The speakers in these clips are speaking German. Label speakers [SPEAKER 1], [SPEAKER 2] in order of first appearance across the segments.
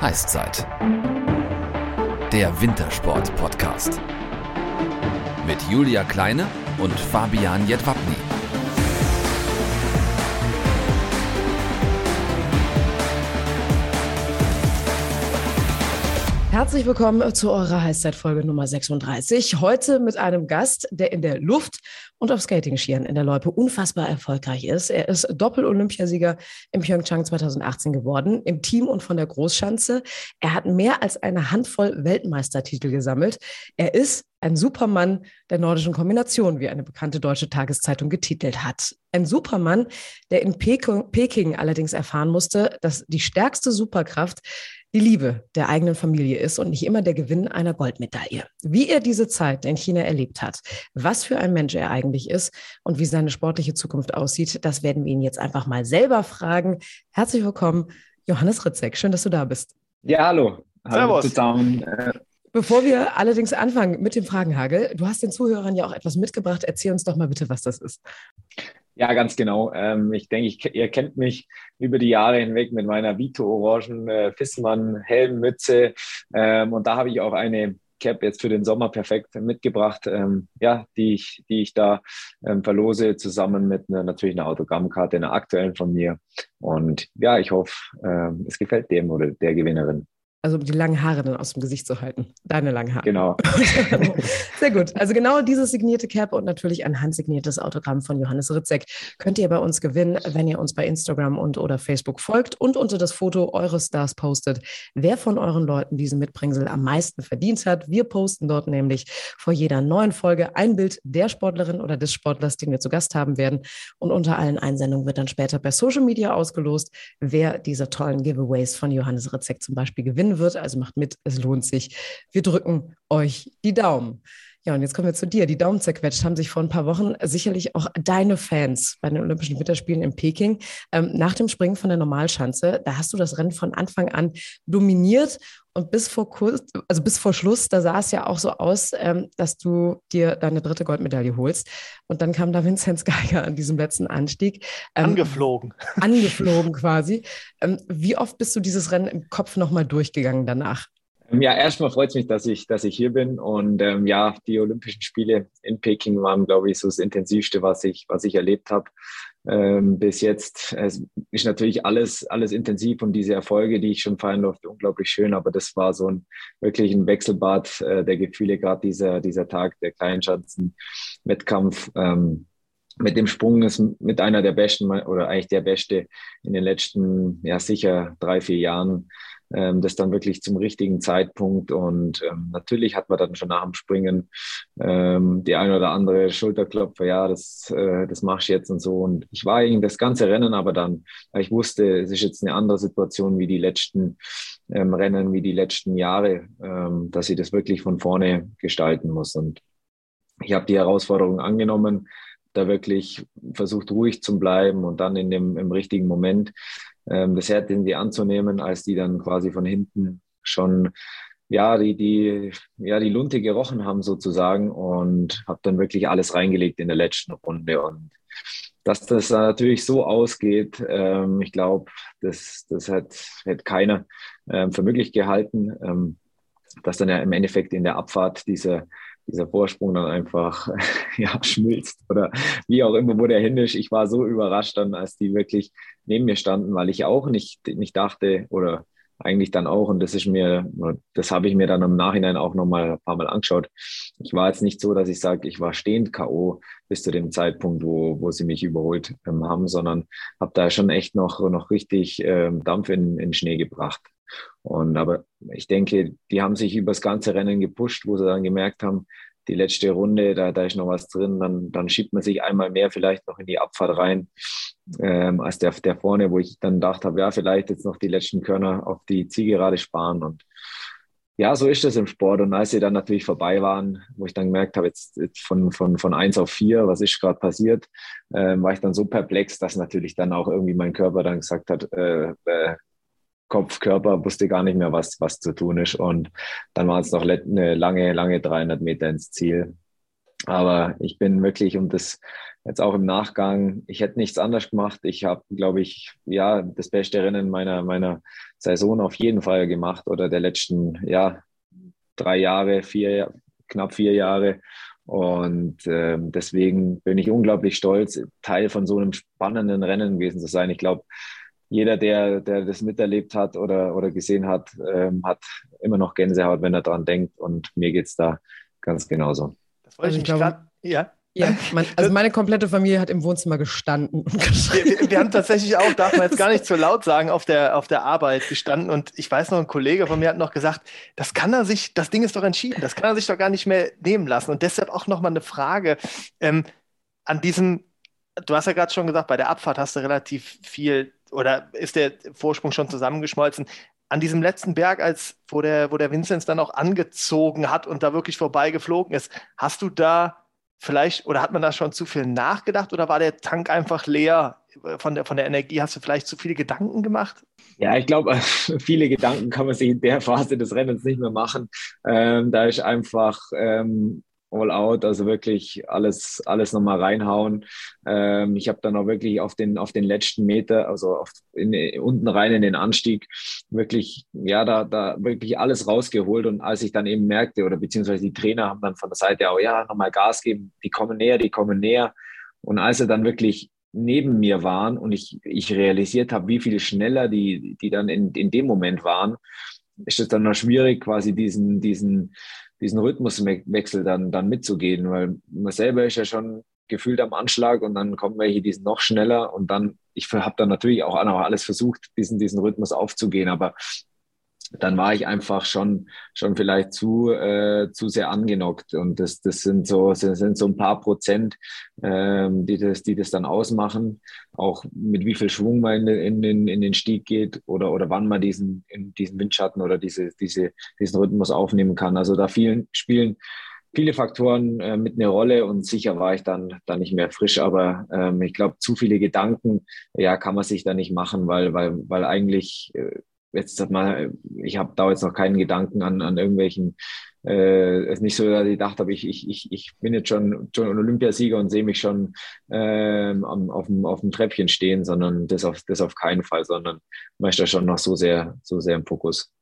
[SPEAKER 1] Heißzeit. Der Wintersport-Podcast. Mit Julia Kleine und Fabian Jedwabny.
[SPEAKER 2] Herzlich willkommen zu eurer Heißzeitfolge Nummer 36. Heute mit einem Gast, der in der Luft und auf Skating-Skiern in der Loipe unfassbar erfolgreich ist. Er ist Doppel-Olympiasieger im Pyeongchang 2018 geworden, im Team und von der Großschanze. Er hat mehr als eine Handvoll Weltmeistertitel gesammelt. Er ist ein Supermann der nordischen Kombination, wie eine bekannte deutsche Tageszeitung getitelt hat. Ein Supermann, der in Peking allerdings erfahren musste, dass die stärkste Superkraft die Liebe der eigenen Familie ist und nicht immer der Gewinn einer Goldmedaille. Wie er diese Zeit in China erlebt hat, was für ein Mensch er eigentlich ist und wie seine sportliche Zukunft aussieht, das werden wir ihn jetzt einfach mal selber fragen. Herzlich willkommen, Johannes Ritzek. Schön, dass du da bist.
[SPEAKER 3] Ja, hallo.
[SPEAKER 4] Hallo
[SPEAKER 3] Servus. zusammen.
[SPEAKER 2] Bevor wir allerdings anfangen mit dem Fragenhagel, du hast den Zuhörern ja auch etwas mitgebracht. Erzähl uns doch mal bitte, was das ist.
[SPEAKER 3] Ja, ganz genau. Ähm, ich denke, ich, ihr kennt mich über die Jahre hinweg mit meiner Vito-orangen äh, Fissmann-Helmmütze. Ähm, und da habe ich auch eine Cap jetzt für den Sommer perfekt mitgebracht, ähm, ja, die ich, die ich da ähm, verlose, zusammen mit einer, natürlich einer Autogrammkarte, einer aktuellen von mir. Und ja, ich hoffe, ähm, es gefällt dem oder der Gewinnerin.
[SPEAKER 2] Also um die langen Haare dann aus dem Gesicht zu halten. Deine langen Haare.
[SPEAKER 3] Genau.
[SPEAKER 2] Sehr gut. Also genau dieses signierte Cap und natürlich ein handsigniertes Autogramm von Johannes Ritzek könnt ihr bei uns gewinnen, wenn ihr uns bei Instagram und oder Facebook folgt und unter das Foto eures Stars postet, wer von euren Leuten diesen Mitbringsel am meisten verdient hat. Wir posten dort nämlich vor jeder neuen Folge ein Bild der Sportlerin oder des Sportlers, den wir zu Gast haben werden. Und unter allen Einsendungen wird dann später bei Social Media ausgelost, wer diese tollen Giveaways von Johannes Ritzek zum Beispiel gewinnt wird. Also macht mit, es lohnt sich. Wir drücken euch die Daumen. Ja, und jetzt kommen wir zu dir. Die Daumen zerquetscht haben sich vor ein paar Wochen sicherlich auch deine Fans bei den Olympischen Winterspielen in Peking. Ähm, nach dem Springen von der Normalschanze, da hast du das Rennen von Anfang an dominiert und bis vor kurz, also bis vor Schluss, da sah es ja auch so aus, ähm, dass du dir deine dritte Goldmedaille holst. Und dann kam da Vinzenz Geiger an diesem letzten Anstieg.
[SPEAKER 4] Ähm, angeflogen.
[SPEAKER 2] Angeflogen quasi. Ähm, wie oft bist du dieses Rennen im Kopf nochmal durchgegangen danach?
[SPEAKER 3] Ähm, ja, erstmal freut es mich, dass ich, dass ich hier bin. Und ähm, ja, die Olympischen Spiele in Peking waren, glaube ich, so das Intensivste, was ich, was ich erlebt habe ähm, bis jetzt. Es ist natürlich alles, alles intensiv und diese Erfolge, die ich schon feiern durfte, unglaublich schön. Aber das war so ein wirklich ein Wechselbad äh, der Gefühle, gerade dieser, dieser Tag, der Kleinschanzen-Wettkampf. Ähm, mit dem Sprung ist mit einer der besten oder eigentlich der beste in den letzten, ja sicher drei, vier Jahren ähm, das dann wirklich zum richtigen Zeitpunkt. Und ähm, natürlich hat man dann schon nach dem Springen ähm, die ein oder andere Schulterklopfer, ja, das, äh, das machst du jetzt und so. Und ich war eigentlich das ganze Rennen, aber dann, weil ich wusste, es ist jetzt eine andere Situation wie die letzten ähm, Rennen, wie die letzten Jahre, ähm, dass ich das wirklich von vorne gestalten muss. Und ich habe die Herausforderung angenommen, da wirklich versucht ruhig zu bleiben und dann in dem im richtigen Moment ähm, das Herd irgendwie anzunehmen, als die dann quasi von hinten schon ja, die, die, ja, die Lunte gerochen haben sozusagen und habe dann wirklich alles reingelegt in der letzten Runde. Und dass das natürlich so ausgeht, ähm, ich glaube, das, das hat, hat keiner ähm, für möglich gehalten, ähm, dass dann ja im Endeffekt in der Abfahrt dieser, dieser Vorsprung dann einfach ja, schmilzt oder wie auch immer, wo der hin ist. Ich war so überrascht dann, als die wirklich neben mir standen, weil ich auch nicht, nicht dachte oder eigentlich dann auch, und das ist mir, das habe ich mir dann im Nachhinein auch nochmal ein paar Mal angeschaut. Ich war jetzt nicht so, dass ich sage, ich war stehend K.O. bis zu dem Zeitpunkt, wo, wo sie mich überholt ähm, haben, sondern habe da schon echt noch, noch richtig ähm, Dampf in, in Schnee gebracht. Und aber ich denke, die haben sich übers ganze Rennen gepusht, wo sie dann gemerkt haben, die letzte Runde, da, da ist noch was drin, dann, dann schiebt man sich einmal mehr vielleicht noch in die Abfahrt rein, ähm, als der, der vorne, wo ich dann gedacht habe, ja, vielleicht jetzt noch die letzten Körner auf die Zielgerade sparen und ja, so ist das im Sport. Und als sie dann natürlich vorbei waren, wo ich dann gemerkt habe, jetzt, jetzt von, von, von eins auf vier, was ist gerade passiert, ähm, war ich dann so perplex, dass natürlich dann auch irgendwie mein Körper dann gesagt hat, äh, äh, Kopf, Körper wusste gar nicht mehr, was, was zu tun ist. Und dann waren es noch eine lange, lange 300 Meter ins Ziel. Aber ich bin wirklich, und das jetzt auch im Nachgang, ich hätte nichts anders gemacht. Ich habe, glaube ich, ja, das beste Rennen meiner, meiner Saison auf jeden Fall gemacht oder der letzten, ja, drei Jahre, vier, knapp vier Jahre. Und äh, deswegen bin ich unglaublich stolz, Teil von so einem spannenden Rennen gewesen zu sein. Ich glaube, jeder, der, der das miterlebt hat oder, oder gesehen hat, ähm, hat immer noch Gänsehaut, wenn er daran denkt. Und mir geht es da ganz genauso.
[SPEAKER 2] Das wollte also ich, ich glaube, ja. Ja, mein, also meine komplette Familie hat im Wohnzimmer gestanden und
[SPEAKER 4] wir, wir, haben tatsächlich auch, darf man jetzt gar nicht zu so laut sagen, auf der, auf der Arbeit gestanden. Und ich weiß noch, ein Kollege von mir hat noch gesagt, das kann er sich, das Ding ist doch entschieden, das kann er sich doch gar nicht mehr nehmen lassen. Und deshalb auch nochmal eine Frage ähm, an diesem, du hast ja gerade schon gesagt, bei der Abfahrt hast du relativ viel oder ist der Vorsprung schon zusammengeschmolzen? An diesem letzten Berg, als wo der, wo der Vinzenz dann auch angezogen hat und da wirklich vorbeigeflogen ist, hast du da vielleicht, oder hat man da schon zu viel nachgedacht oder war der Tank einfach leer von der, von der Energie? Hast du vielleicht zu viele Gedanken gemacht?
[SPEAKER 3] Ja, ich glaube, viele Gedanken kann man sich in der Phase des Rennens nicht mehr machen. Ähm, da ist einfach ähm, all out, also wirklich alles, alles nochmal reinhauen. Ähm, ich habe dann auch wirklich auf den, auf den letzten Meter, also auf, in, unten rein in den Anstieg, wirklich, ja, da, da wirklich alles rausgeholt. Und als ich dann eben merkte, oder beziehungsweise die Trainer haben dann von der Seite auch, ja, nochmal Gas geben, die kommen näher, die kommen näher. Und als sie dann wirklich neben mir waren und ich, ich realisiert habe, wie viel schneller die, die dann in, in dem Moment waren, ist es dann noch schwierig, quasi diesen, diesen, diesen Rhythmuswechsel dann, dann mitzugehen, weil man selber ist ja schon gefühlt am Anschlag und dann kommen welche, die sind noch schneller und dann, ich habe dann natürlich auch alles versucht, diesen, diesen Rhythmus aufzugehen, aber dann war ich einfach schon, schon vielleicht zu, äh, zu sehr angenockt. Und das, das sind so, sind, sind so ein paar Prozent, ähm, die, das, die das dann ausmachen. Auch mit wie viel Schwung man in, in, in den Stieg geht oder, oder wann man diesen, in diesen Windschatten oder diese, diese, diesen Rhythmus aufnehmen kann. Also da vielen, spielen viele Faktoren äh, mit eine Rolle und sicher war ich dann, dann nicht mehr frisch. Aber ähm, ich glaube, zu viele Gedanken, ja, kann man sich da nicht machen, weil, weil, weil eigentlich, äh, jetzt mal, ich habe da jetzt noch keinen Gedanken an, an irgendwelchen, äh, es ist nicht so, dass ich dachte, ich, ich, ich, ich bin jetzt schon, schon ein Olympiasieger und sehe mich schon ähm, auf, dem, auf dem Treppchen stehen, sondern das auf, das auf keinen Fall, sondern man ist da schon noch so sehr, so sehr im Fokus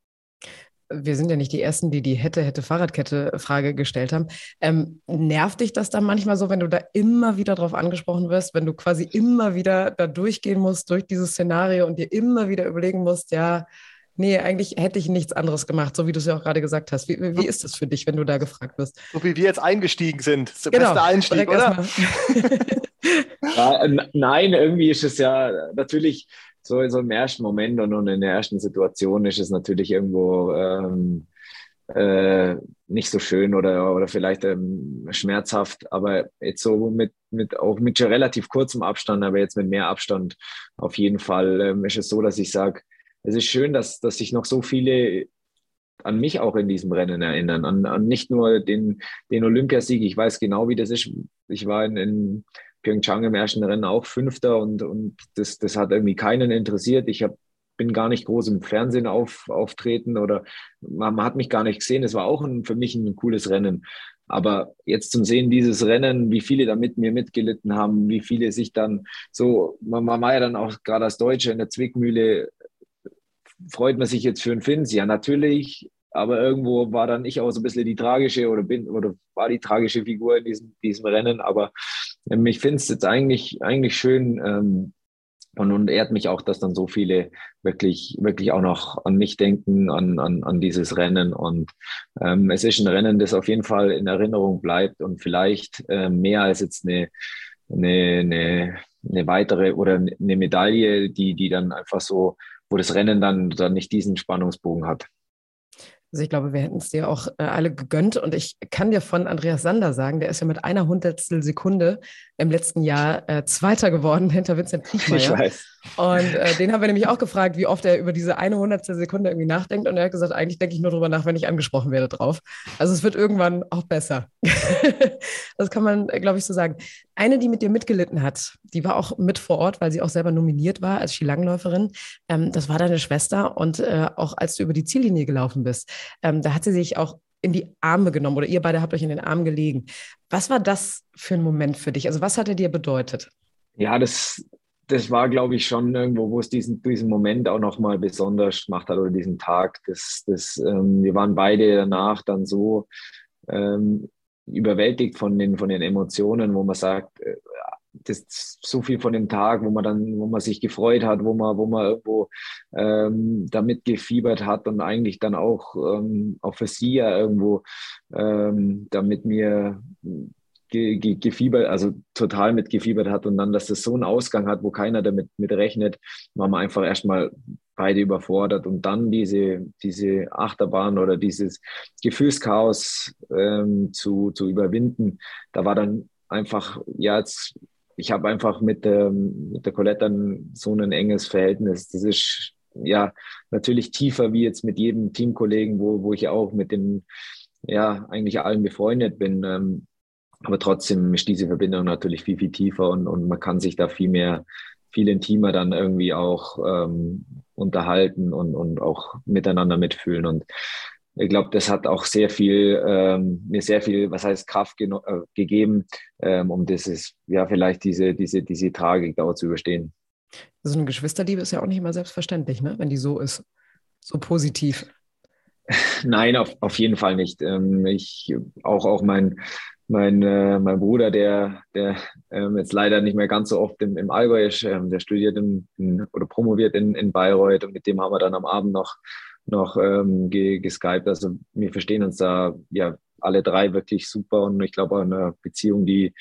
[SPEAKER 2] wir sind ja nicht die Ersten, die die hätte, hätte Fahrradkette-Frage gestellt haben. Ähm, nervt dich das dann manchmal so, wenn du da immer wieder drauf angesprochen wirst, wenn du quasi immer wieder da durchgehen musst durch dieses Szenario und dir immer wieder überlegen musst, ja, nee, eigentlich hätte ich nichts anderes gemacht, so wie du es ja auch gerade gesagt hast. Wie, wie ist das für dich, wenn du da gefragt wirst?
[SPEAKER 4] So wie wir jetzt eingestiegen sind. Das ist der genau, beste Einstieg, oder?
[SPEAKER 3] ja, nein, irgendwie ist es ja natürlich so, so im ersten Moment und, und in der ersten Situation ist es natürlich irgendwo ähm, äh, nicht so schön oder, oder vielleicht ähm, schmerzhaft, aber jetzt so mit, mit auch mit schon relativ kurzem Abstand, aber jetzt mit mehr Abstand auf jeden Fall ähm, ist es so, dass ich sage, es ist schön, dass, dass sich noch so viele an mich auch in diesem Rennen erinnern, an, an nicht nur den, den Olympiasieg. Ich weiß genau, wie das ist. Ich war in, in Pyeongchang im ersten Rennen auch Fünfter und, und das, das hat irgendwie keinen interessiert. Ich hab, bin gar nicht groß im Fernsehen auf, auftreten oder man, hat mich gar nicht gesehen. Es war auch ein, für mich ein cooles Rennen. Aber jetzt zum Sehen dieses Rennen, wie viele da mit mir mitgelitten haben, wie viele sich dann so, man, man war ja dann auch gerade als Deutscher in der Zwickmühle, freut man sich jetzt für einen Finns? Ja, natürlich. Aber irgendwo war dann ich auch so ein bisschen die tragische oder bin oder war die tragische Figur in diesem, diesem Rennen. Aber ich finde es jetzt eigentlich, eigentlich schön ähm, und, und ehrt mich auch, dass dann so viele wirklich, wirklich auch noch an mich denken, an, an, an dieses Rennen. Und ähm, es ist ein Rennen, das auf jeden Fall in Erinnerung bleibt und vielleicht äh, mehr als jetzt eine, eine, eine, eine weitere oder eine Medaille, die, die dann einfach so, wo das Rennen dann, dann nicht diesen Spannungsbogen hat.
[SPEAKER 2] Also ich glaube, wir hätten es dir auch äh, alle gegönnt. Und ich kann dir von Andreas Sander sagen, der ist ja mit einer Hundertstel Sekunde im letzten Jahr äh, Zweiter geworden hinter Vincent Kriechmeier. Ich weiß. Und äh, den haben wir nämlich auch gefragt, wie oft er über diese eine hundertstel Sekunde irgendwie nachdenkt. Und er hat gesagt, eigentlich denke ich nur darüber nach, wenn ich angesprochen werde drauf. Also es wird irgendwann auch besser. das kann man, glaube ich, so sagen. Eine, die mit dir mitgelitten hat, die war auch mit vor Ort, weil sie auch selber nominiert war als Skilangläuferin. Ähm, das war deine Schwester. Und äh, auch als du über die Ziellinie gelaufen bist, ähm, da hat sie sich auch in die Arme genommen oder ihr beide habt euch in den Arm gelegen. Was war das für ein Moment für dich? Also was hat er dir bedeutet?
[SPEAKER 3] Ja, das, das war, glaube ich, schon irgendwo, wo es diesen, diesen Moment auch nochmal besonders gemacht hat oder diesen Tag. Das, das, ähm, wir waren beide danach dann so ähm, überwältigt von den, von den Emotionen, wo man sagt, äh, das ist so viel von dem Tag, wo man dann, wo man sich gefreut hat, wo man, wo man irgendwo ähm, damit gefiebert hat und eigentlich dann auch, ähm, auch für sie ja irgendwo ähm, damit mir ge, ge, gefiebert, also total mit gefiebert hat und dann, dass das so einen Ausgang hat, wo keiner damit mit rechnet, war man einfach erstmal beide überfordert und dann diese, diese Achterbahn oder dieses Gefühlschaos ähm, zu, zu überwinden, da war dann einfach, ja, jetzt, ich habe einfach mit, ähm, mit der Colette dann so ein enges Verhältnis. Das ist ja natürlich tiefer wie jetzt mit jedem Teamkollegen, wo, wo ich auch mit den, ja, eigentlich allen befreundet bin. Ähm, aber trotzdem ist diese Verbindung natürlich viel, viel tiefer und, und man kann sich da viel mehr, viel intimer dann irgendwie auch ähm, unterhalten und, und auch miteinander mitfühlen. Und ich glaube, das hat auch sehr viel, ähm, mir sehr viel, was heißt Kraft äh, gegeben, ähm, um dieses, ja, vielleicht diese, diese, diese Tragik da zu überstehen.
[SPEAKER 2] So eine Geschwisterliebe ist ja auch nicht immer selbstverständlich, ne? wenn die so ist, so positiv.
[SPEAKER 3] Nein, auf, auf jeden Fall nicht. Ähm, ich, auch, auch mein, mein, äh, mein Bruder, der, der ähm, jetzt leider nicht mehr ganz so oft im, im Allgäu ist, ähm, der studiert in, in, oder promoviert in, in Bayreuth und mit dem haben wir dann am Abend noch noch ähm, ge geskypt. Also wir verstehen uns da ja alle drei wirklich super und ich glaube auch eine Beziehung, die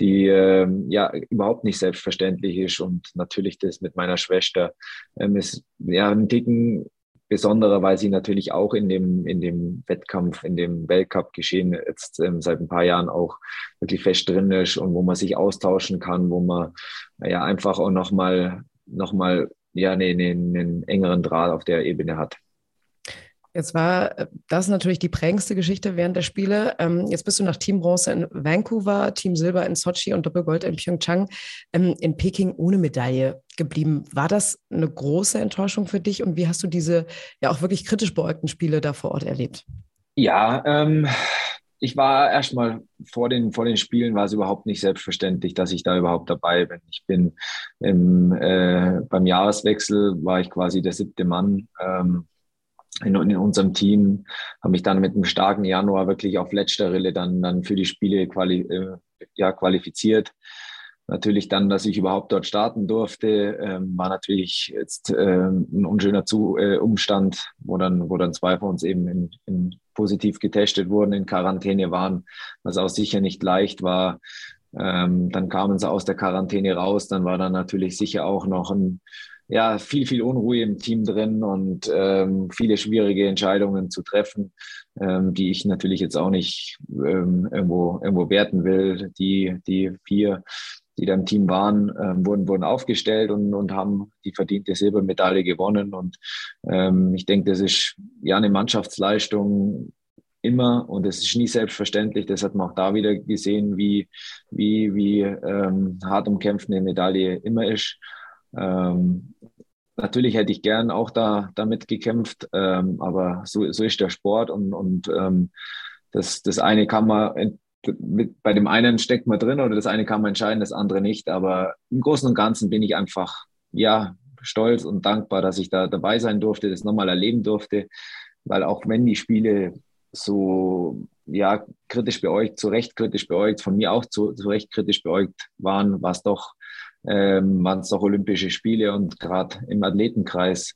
[SPEAKER 3] die ähm, ja überhaupt nicht selbstverständlich ist und natürlich das mit meiner Schwester ähm, ist ja ein Ticken besonderer, weil sie natürlich auch in dem in dem Wettkampf, in dem Weltcup geschehen jetzt ähm, seit ein paar Jahren auch wirklich fest drin ist und wo man sich austauschen kann, wo man ja einfach auch noch mal noch ja einen, einen engeren Draht auf der Ebene hat.
[SPEAKER 2] Jetzt war äh, das natürlich die prägendste Geschichte während der Spiele. Ähm, jetzt bist du nach Team Bronze in Vancouver, Team Silber in Sochi und Doppelgold in Pyeongchang ähm, in Peking ohne Medaille geblieben. War das eine große Enttäuschung für dich und wie hast du diese ja auch wirklich kritisch beäugten Spiele da vor Ort erlebt?
[SPEAKER 3] Ja, ähm, ich war erstmal vor den, vor den Spielen war es überhaupt nicht selbstverständlich, dass ich da überhaupt dabei bin. Ich bin im, äh, beim Jahreswechsel war ich quasi der siebte Mann. Ähm, in, in unserem Team, habe mich dann mit einem starken Januar wirklich auf letzter Rille dann, dann für die Spiele quali, äh, ja, qualifiziert. Natürlich dann, dass ich überhaupt dort starten durfte, ähm, war natürlich jetzt äh, ein unschöner Zu äh, Umstand, wo dann, wo dann zwei von uns eben in, in positiv getestet wurden, in Quarantäne waren, was auch sicher nicht leicht war. Ähm, dann kamen sie aus der Quarantäne raus, dann war dann natürlich sicher auch noch ein ja, viel, viel Unruhe im Team drin und ähm, viele schwierige Entscheidungen zu treffen, ähm, die ich natürlich jetzt auch nicht ähm, irgendwo, irgendwo werten will. Die, die vier, die da im Team waren, ähm, wurden, wurden aufgestellt und, und haben die verdiente Silbermedaille gewonnen. Und ähm, ich denke, das ist ja eine Mannschaftsleistung, immer und es ist nie selbstverständlich. Das hat man auch da wieder gesehen, wie, wie, wie ähm, hart umkämpft eine Medaille immer ist. Ähm, natürlich hätte ich gern auch da damit gekämpft, ähm, aber so, so ist der Sport und, und ähm, das, das eine kann man mit, bei dem einen steckt man drin oder das eine kann man entscheiden, das andere nicht. Aber im Großen und Ganzen bin ich einfach ja stolz und dankbar, dass ich da dabei sein durfte, das nochmal erleben durfte, weil auch wenn die Spiele so ja kritisch beäugt, zu Recht kritisch beäugt, von mir auch zu, zu Recht kritisch beäugt waren, war es doch ähm, waren es doch Olympische Spiele und gerade im Athletenkreis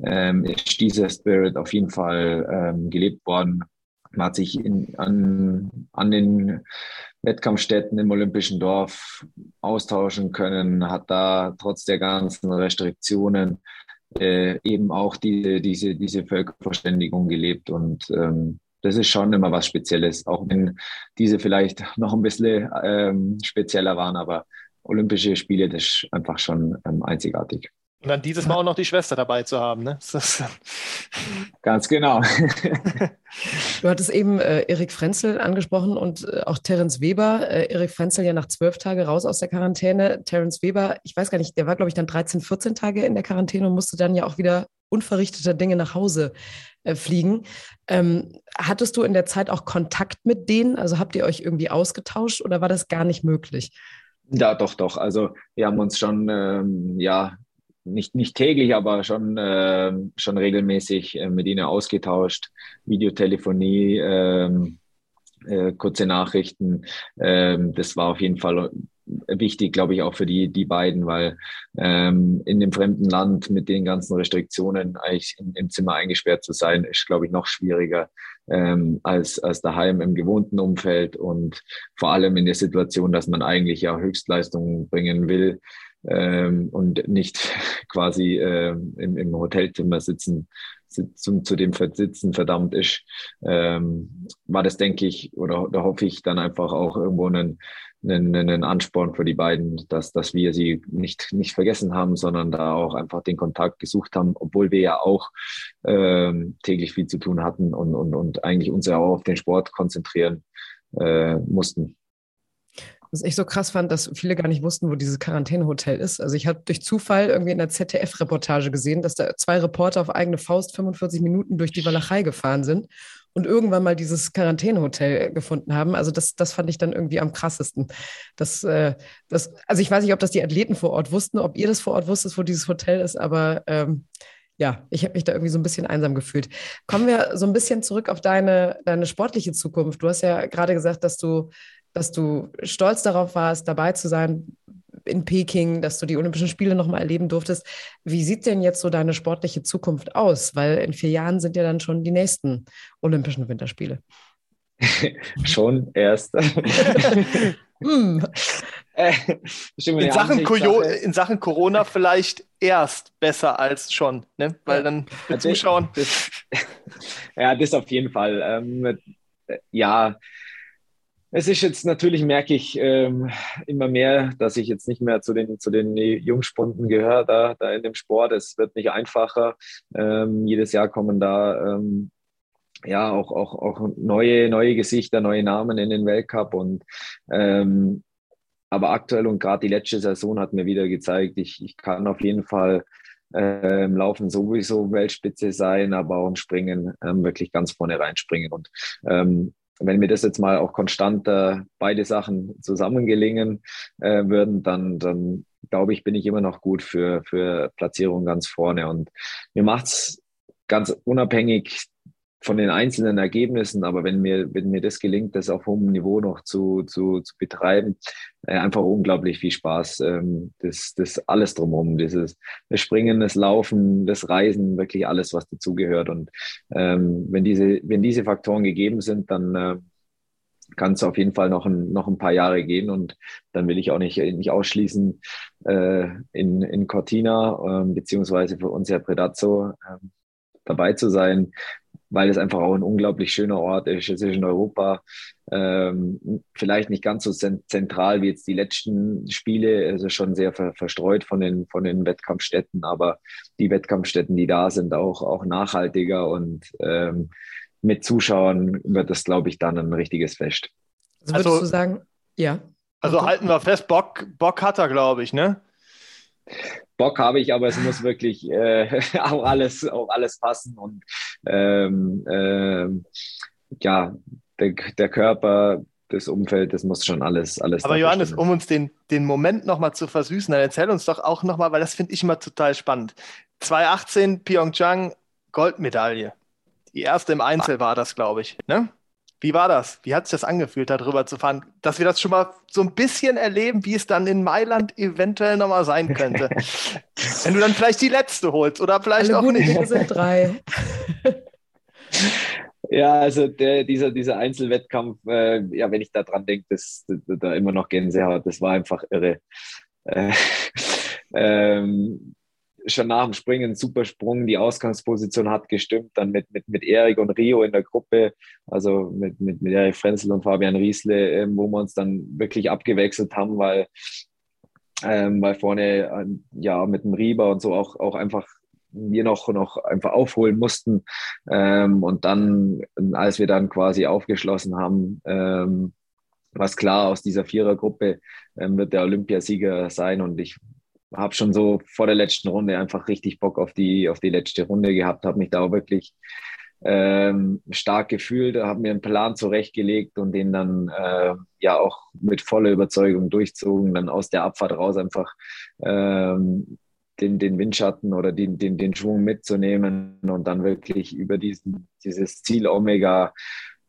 [SPEAKER 3] ähm, ist dieser Spirit auf jeden Fall ähm, gelebt worden. Man hat sich in, an, an den Wettkampfstätten im Olympischen Dorf austauschen können, hat da trotz der ganzen Restriktionen äh, eben auch diese, diese, diese Völkerverständigung gelebt und ähm, das ist schon immer was Spezielles, auch wenn diese vielleicht noch ein bisschen ähm, spezieller waren, aber Olympische Spiele, das ist einfach schon ähm, einzigartig.
[SPEAKER 4] Und dann dieses Mal auch noch die Schwester dabei zu haben, ne?
[SPEAKER 3] Ganz genau.
[SPEAKER 2] du hattest eben äh, Erik Frenzel angesprochen und äh, auch Terence Weber. Äh, Erik Frenzel ja nach zwölf Tagen raus aus der Quarantäne. Terence Weber, ich weiß gar nicht, der war, glaube ich, dann 13, 14 Tage in der Quarantäne und musste dann ja auch wieder unverrichteter Dinge nach Hause äh, fliegen. Ähm, hattest du in der Zeit auch Kontakt mit denen? Also habt ihr euch irgendwie ausgetauscht oder war das gar nicht möglich?
[SPEAKER 3] Ja, doch, doch. Also wir haben uns schon, ähm, ja, nicht, nicht täglich, aber schon, äh, schon regelmäßig äh, mit ihnen ausgetauscht. Videotelefonie, ähm, äh, kurze Nachrichten. Ähm, das war auf jeden Fall wichtig, glaube ich, auch für die, die beiden, weil ähm, in dem fremden Land mit den ganzen Restriktionen eigentlich im Zimmer eingesperrt zu sein, ist, glaube ich, noch schwieriger ähm, als, als daheim im gewohnten Umfeld und vor allem in der Situation, dass man eigentlich ja Höchstleistungen bringen will ähm, und nicht quasi äh, im, im Hotelzimmer sitzen zu, zu dem Sitzen verdammt ist, ähm, war das, denke ich, oder da hoffe ich dann einfach auch irgendwo einen, einen, einen Ansporn für die beiden, dass, dass wir sie nicht, nicht vergessen haben, sondern da auch einfach den Kontakt gesucht haben, obwohl wir ja auch ähm, täglich viel zu tun hatten und, und, und eigentlich uns ja auch auf den Sport konzentrieren äh, mussten.
[SPEAKER 2] Was ich so krass fand, dass viele gar nicht wussten, wo dieses Quarantänehotel ist. Also ich habe durch Zufall irgendwie in der ZDF-Reportage gesehen, dass da zwei Reporter auf eigene Faust 45 Minuten durch die Walachei gefahren sind und irgendwann mal dieses Quarantänehotel gefunden haben. Also das, das fand ich dann irgendwie am krassesten. Das, äh, das, also ich weiß nicht, ob das die Athleten vor Ort wussten, ob ihr das vor Ort wusstet, wo dieses Hotel ist, aber ähm, ja, ich habe mich da irgendwie so ein bisschen einsam gefühlt. Kommen wir so ein bisschen zurück auf deine, deine sportliche Zukunft. Du hast ja gerade gesagt, dass du dass du stolz darauf warst, dabei zu sein in Peking, dass du die Olympischen Spiele nochmal erleben durftest. Wie sieht denn jetzt so deine sportliche Zukunft aus? Weil in vier Jahren sind ja dann schon die nächsten Olympischen Winterspiele.
[SPEAKER 3] schon erst. hm.
[SPEAKER 4] äh, in, Sachen in, Sachen Corona vielleicht erst besser als schon, ne? weil dann ja, zuschauen.
[SPEAKER 3] Das, ja, das auf jeden Fall. Ähm, ja, es ist jetzt natürlich, merke ich ähm, immer mehr, dass ich jetzt nicht mehr zu den, zu den Jungspunden gehöre da, da in dem Sport. Es wird nicht einfacher. Ähm, jedes Jahr kommen da ähm, ja auch, auch, auch neue, neue Gesichter, neue Namen in den Weltcup. Und ähm, aber aktuell und gerade die letzte Saison hat mir wieder gezeigt, ich, ich kann auf jeden Fall äh, im Laufen sowieso Weltspitze sein, aber auch im Springen ähm, wirklich ganz vorne reinspringen. Und ähm, wenn mir das jetzt mal auch konstant äh, beide Sachen zusammengelingen äh, würden, dann, dann glaube ich, bin ich immer noch gut für, für Platzierung ganz vorne. Und mir macht's ganz unabhängig von den einzelnen Ergebnissen, aber wenn mir, wenn mir das gelingt, das auf hohem Niveau noch zu, zu, zu betreiben, äh, einfach unglaublich viel Spaß. Ähm, das, das alles drumherum, dieses das Springen, das Laufen, das Reisen, wirklich alles, was dazugehört. Und ähm, wenn, diese, wenn diese Faktoren gegeben sind, dann äh, kann es auf jeden Fall noch ein, noch ein paar Jahre gehen und dann will ich auch nicht, nicht ausschließen, äh, in, in Cortina, äh, beziehungsweise für uns ja Predazzo, äh, dabei zu sein, weil es einfach auch ein unglaublich schöner Ort ist. Es ist in Europa ähm, vielleicht nicht ganz so zentral wie jetzt die letzten Spiele, Es ist schon sehr ver verstreut von den, von den Wettkampfstätten, aber die Wettkampfstätten, die da sind, auch, auch nachhaltiger und ähm, mit Zuschauern wird das, glaube ich, dann ein richtiges Fest.
[SPEAKER 2] Also würdest also, du sagen, ja.
[SPEAKER 4] Also halten wir fest, Bock, Bock hat er, glaube ich, ne?
[SPEAKER 3] Bock habe ich, aber es muss wirklich äh, auch alles, auch alles passen und ähm, ähm, ja, der, der Körper, das Umfeld, das muss schon alles, alles.
[SPEAKER 4] Aber Johannes, stimmen. um uns den, den Moment nochmal zu versüßen, dann erzähl uns doch auch nochmal, weil das finde ich immer total spannend. 2018 Pyeongchang Goldmedaille. Die erste im Einzel war das, glaube ich. Ne? Wie war das? Wie hat sich das angefühlt, darüber zu fahren? Dass wir das schon mal so ein bisschen erleben, wie es dann in Mailand eventuell nochmal sein könnte. Wenn du dann vielleicht die letzte holst oder vielleicht Alle auch nicht.
[SPEAKER 2] Dinge sind drei.
[SPEAKER 3] Ja, also der, dieser, dieser Einzelwettkampf, äh, ja, wenn ich da dran denke, das, da immer noch Gänsehaut, das war einfach irre. Äh, ähm, schon nach dem Springen super Sprung, die Ausgangsposition hat gestimmt, dann mit, mit, mit Erik und Rio in der Gruppe, also mit, mit, mit Erik Frenzel und Fabian Riesle, äh, wo wir uns dann wirklich abgewechselt haben, weil, ähm, weil vorne äh, ja mit dem Rieber und so auch, auch einfach wir noch, noch einfach aufholen mussten. Ähm, und dann, als wir dann quasi aufgeschlossen haben, ähm, was klar aus dieser Vierergruppe ähm, wird der Olympiasieger sein. Und ich habe schon so vor der letzten Runde einfach richtig Bock auf die, auf die letzte Runde gehabt, habe mich da auch wirklich ähm, stark gefühlt, habe mir einen Plan zurechtgelegt und den dann äh, ja auch mit voller Überzeugung durchzogen, dann aus der Abfahrt raus einfach ähm, den, den Windschatten oder den, den, den Schwung mitzunehmen und dann wirklich über diesen, dieses Ziel Omega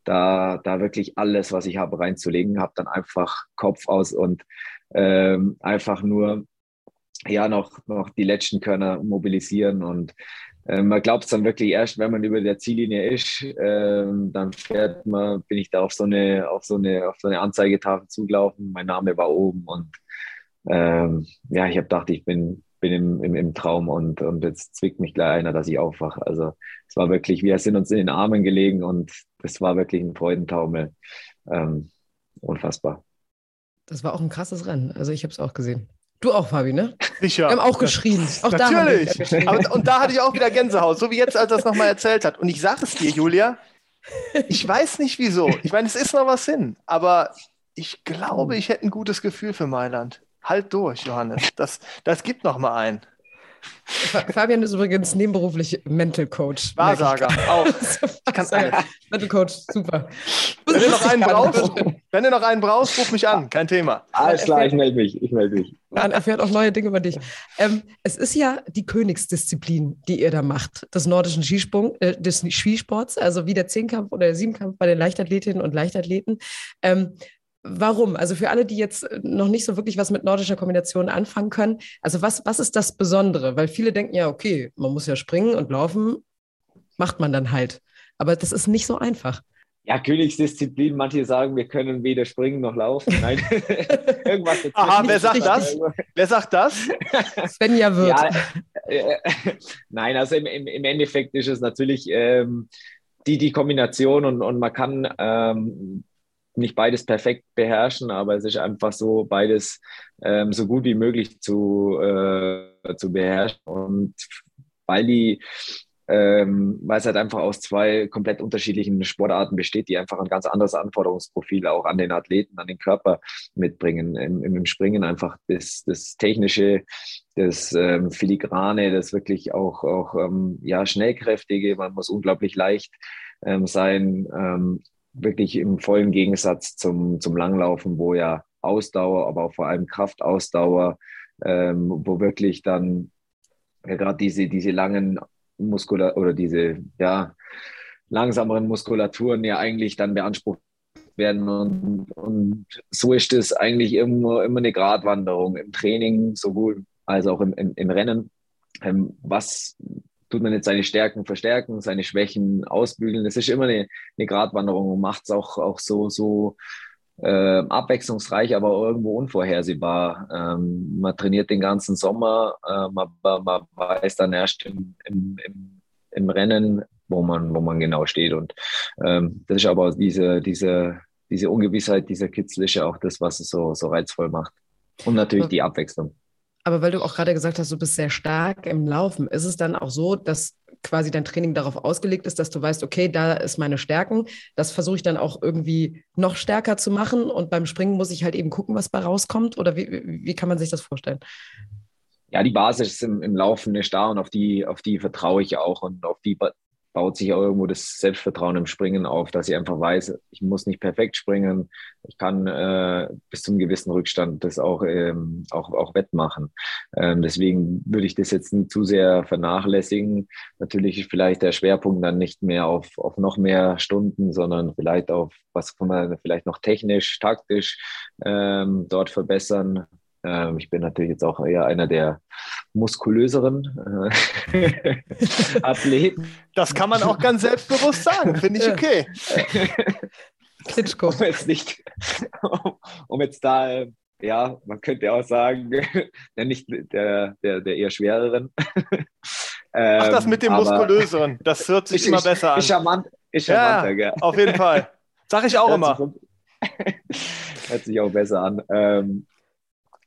[SPEAKER 3] da, da wirklich alles, was ich habe, reinzulegen, habe dann einfach Kopf aus und ähm, einfach nur ja noch, noch die letzten Körner mobilisieren und ähm, man glaubt es dann wirklich erst, wenn man über der Ziellinie ist, ähm, dann fährt man, bin ich da auf so eine, auf so eine, auf so eine Anzeigetafel zugelaufen. Mein Name war oben und ähm, ja, ich habe gedacht, ich bin, bin im, im, im Traum und, und jetzt zwickt mich gleich einer, dass ich aufwache. Also es war wirklich, wir sind uns in den Armen gelegen und es war wirklich ein Freudentaumel. Ähm, unfassbar.
[SPEAKER 2] Das war auch ein krasses Rennen. Also ich habe es auch gesehen. Du auch, Fabi, ne?
[SPEAKER 4] Sicher.
[SPEAKER 2] Wir haben auch geschrien. Auch
[SPEAKER 4] Natürlich. Da. Aber, und da hatte ich auch wieder Gänsehaut, so wie jetzt, als er es nochmal erzählt hat. Und ich sage es dir, Julia, ich weiß nicht wieso. Ich meine, es ist noch was hin, aber ich glaube, ich hätte ein gutes Gefühl für Mailand. Halt durch, Johannes. Das, das gibt noch mal ein.
[SPEAKER 2] Fabian ist übrigens nebenberuflich Mental Coach.
[SPEAKER 4] Wahrsager, auch.
[SPEAKER 2] Ich kann alles. Mental Coach, super.
[SPEAKER 4] Wenn du, noch einen brauchst, wenn du noch einen brauchst, ruf mich an, kein Thema.
[SPEAKER 3] Alles klar, ich melde mich, ich melde mich.
[SPEAKER 2] Man erfährt auch neue Dinge über dich. Ähm, es ist ja die Königsdisziplin, die ihr da macht, des nordischen Skisprung, äh, des Skisports, also wie der Zehnkampf oder der Siebenkampf bei den Leichtathletinnen und Leichtathleten. Ähm, Warum? Also für alle, die jetzt noch nicht so wirklich was mit nordischer Kombination anfangen können, also was, was ist das Besondere? Weil viele denken ja, okay, man muss ja springen und laufen, macht man dann halt. Aber das ist nicht so einfach.
[SPEAKER 3] Ja, Königsdisziplin, manche sagen, wir können weder springen noch laufen. Nein,
[SPEAKER 4] irgendwas dazwischen. Aha, wer sagt das? Wer sagt das?
[SPEAKER 2] Svenja wird. Ja,
[SPEAKER 3] äh, nein, also im, im, im, Endeffekt ist es natürlich ähm, die, die Kombination und, und man kann ähm, nicht beides perfekt beherrschen, aber es ist einfach so, beides ähm, so gut wie möglich zu, äh, zu beherrschen. Und weil die ähm, weil es halt einfach aus zwei komplett unterschiedlichen Sportarten besteht, die einfach ein ganz anderes Anforderungsprofil auch an den Athleten, an den Körper mitbringen. Im, im Springen einfach das, das Technische, das ähm, Filigrane, das wirklich auch, auch ähm, ja, schnellkräftige, man muss unglaublich leicht ähm, sein. Ähm, wirklich im vollen Gegensatz zum, zum Langlaufen, wo ja Ausdauer, aber auch vor allem Kraftausdauer, ähm, wo wirklich dann ja, gerade diese, diese langen Muskula oder diese ja, langsameren Muskulaturen ja eigentlich dann beansprucht werden. Und, und so ist es eigentlich immer, immer eine Gratwanderung im Training, sowohl als auch im, im, im Rennen. Ähm, was tut man jetzt seine Stärken verstärken, seine Schwächen ausbügeln. Das ist immer eine, eine Gratwanderung und macht es auch, auch so, so äh, abwechslungsreich, aber irgendwo unvorhersehbar. Ähm, man trainiert den ganzen Sommer, äh, man, man, weiß dann erst im, im, im, Rennen, wo man, wo man genau steht. Und ähm, das ist aber diese, diese, diese Ungewissheit, dieser ja auch das, was es so, so reizvoll macht. Und natürlich die Abwechslung.
[SPEAKER 2] Aber weil du auch gerade gesagt hast, du bist sehr stark im Laufen, ist es dann auch so, dass quasi dein Training darauf ausgelegt ist, dass du weißt, okay, da ist meine Stärken. Das versuche ich dann auch irgendwie noch stärker zu machen. Und beim Springen muss ich halt eben gucken, was bei rauskommt. Oder wie, wie kann man sich das vorstellen?
[SPEAKER 3] Ja, die Basis im, im Laufen ist da und auf die, auf die vertraue ich auch und auf die baut sich auch irgendwo das Selbstvertrauen im Springen auf, dass ich einfach weiß, ich muss nicht perfekt springen, ich kann äh, bis zum gewissen Rückstand das auch, ähm, auch, auch wettmachen. Ähm, deswegen würde ich das jetzt nie zu sehr vernachlässigen. Natürlich ist vielleicht der Schwerpunkt dann nicht mehr auf, auf noch mehr Stunden, sondern vielleicht auf, was kann man vielleicht noch technisch, taktisch ähm, dort verbessern. Ähm, ich bin natürlich jetzt auch eher einer der muskulöseren äh, Athleten.
[SPEAKER 4] Das kann man auch ganz selbstbewusst sagen, finde ich okay.
[SPEAKER 3] Klitschko. Um jetzt nicht, um jetzt da, ja, man könnte auch sagen, der nicht der, der, der eher schwereren.
[SPEAKER 4] Ach, das mit dem ähm, Muskulöseren, das hört sich ich, immer besser an.
[SPEAKER 3] Ist charmant, ist charmanter, ja,
[SPEAKER 4] Auf jeden Fall. Sag ich auch hört immer.
[SPEAKER 3] Sich, hört sich auch besser an. Ähm,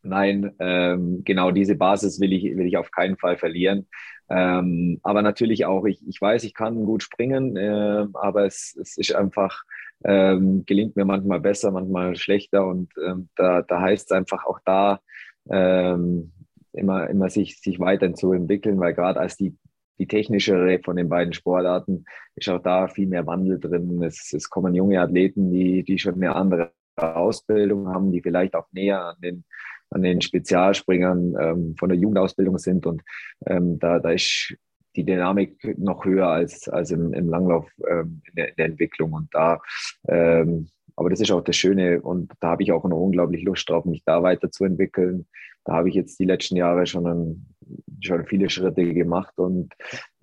[SPEAKER 3] Nein, ähm, genau diese Basis will ich, will ich auf keinen Fall verlieren. Ähm, aber natürlich auch, ich, ich weiß, ich kann gut springen, äh, aber es, es ist einfach, ähm, gelingt mir manchmal besser, manchmal schlechter und ähm, da, da heißt es einfach auch da, ähm, immer, immer sich, sich weiterzuentwickeln, weil gerade als die, die technischere von den beiden Sportarten ist auch da viel mehr Wandel drin. Es, es kommen junge Athleten, die, die schon eine andere Ausbildung haben, die vielleicht auch näher an den, an den Spezialspringern ähm, von der Jugendausbildung sind. Und ähm, da, da ist die Dynamik noch höher als, als im, im Langlauf ähm, in, der, in, der, Entwicklung. Und da, ähm, aber das ist auch das Schöne und da habe ich auch noch unglaublich Lust drauf, mich da weiterzuentwickeln. Da habe ich jetzt die letzten Jahre schon, ein, schon viele Schritte gemacht und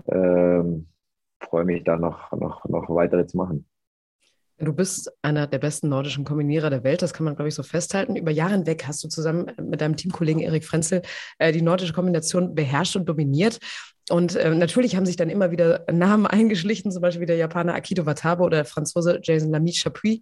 [SPEAKER 3] ähm, freue mich da noch, noch, noch weitere zu machen.
[SPEAKER 2] Du bist einer der besten nordischen Kombinierer der Welt, das kann man, glaube ich, so festhalten. Über Jahre hinweg hast du zusammen mit deinem Teamkollegen Erik Frenzel äh, die nordische Kombination beherrscht und dominiert. Und äh, natürlich haben sich dann immer wieder Namen eingeschlichen, zum Beispiel der Japaner Akito Watabe oder der Franzose Jason Lamy Chapuis,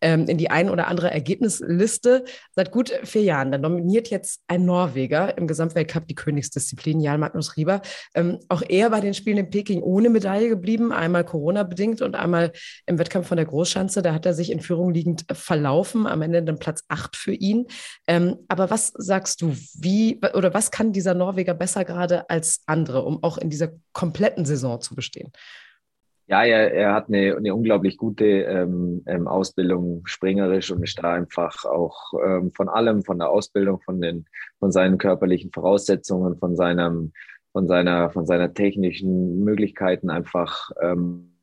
[SPEAKER 2] ähm, in die ein oder andere Ergebnisliste. Seit gut vier Jahren. Dann nominiert jetzt ein Norweger im Gesamtweltcup die Königsdisziplin, Jan Magnus Rieber. Ähm, auch er bei den Spielen in Peking ohne Medaille geblieben, einmal Corona-bedingt und einmal im Wettkampf von der Großschanze. Da hat er sich in Führung liegend verlaufen, am Ende dann Platz acht für ihn. Ähm, aber was sagst du, wie oder was kann dieser Norweger besser gerade als andere, um auch in dieser kompletten Saison zu bestehen?
[SPEAKER 3] Ja, er, er hat eine, eine unglaublich gute ähm, ähm, Ausbildung, springerisch und ist da einfach auch ähm, von allem, von der Ausbildung, von den, von seinen körperlichen Voraussetzungen, von seinem, von seiner, von seiner technischen Möglichkeiten einfach ähm,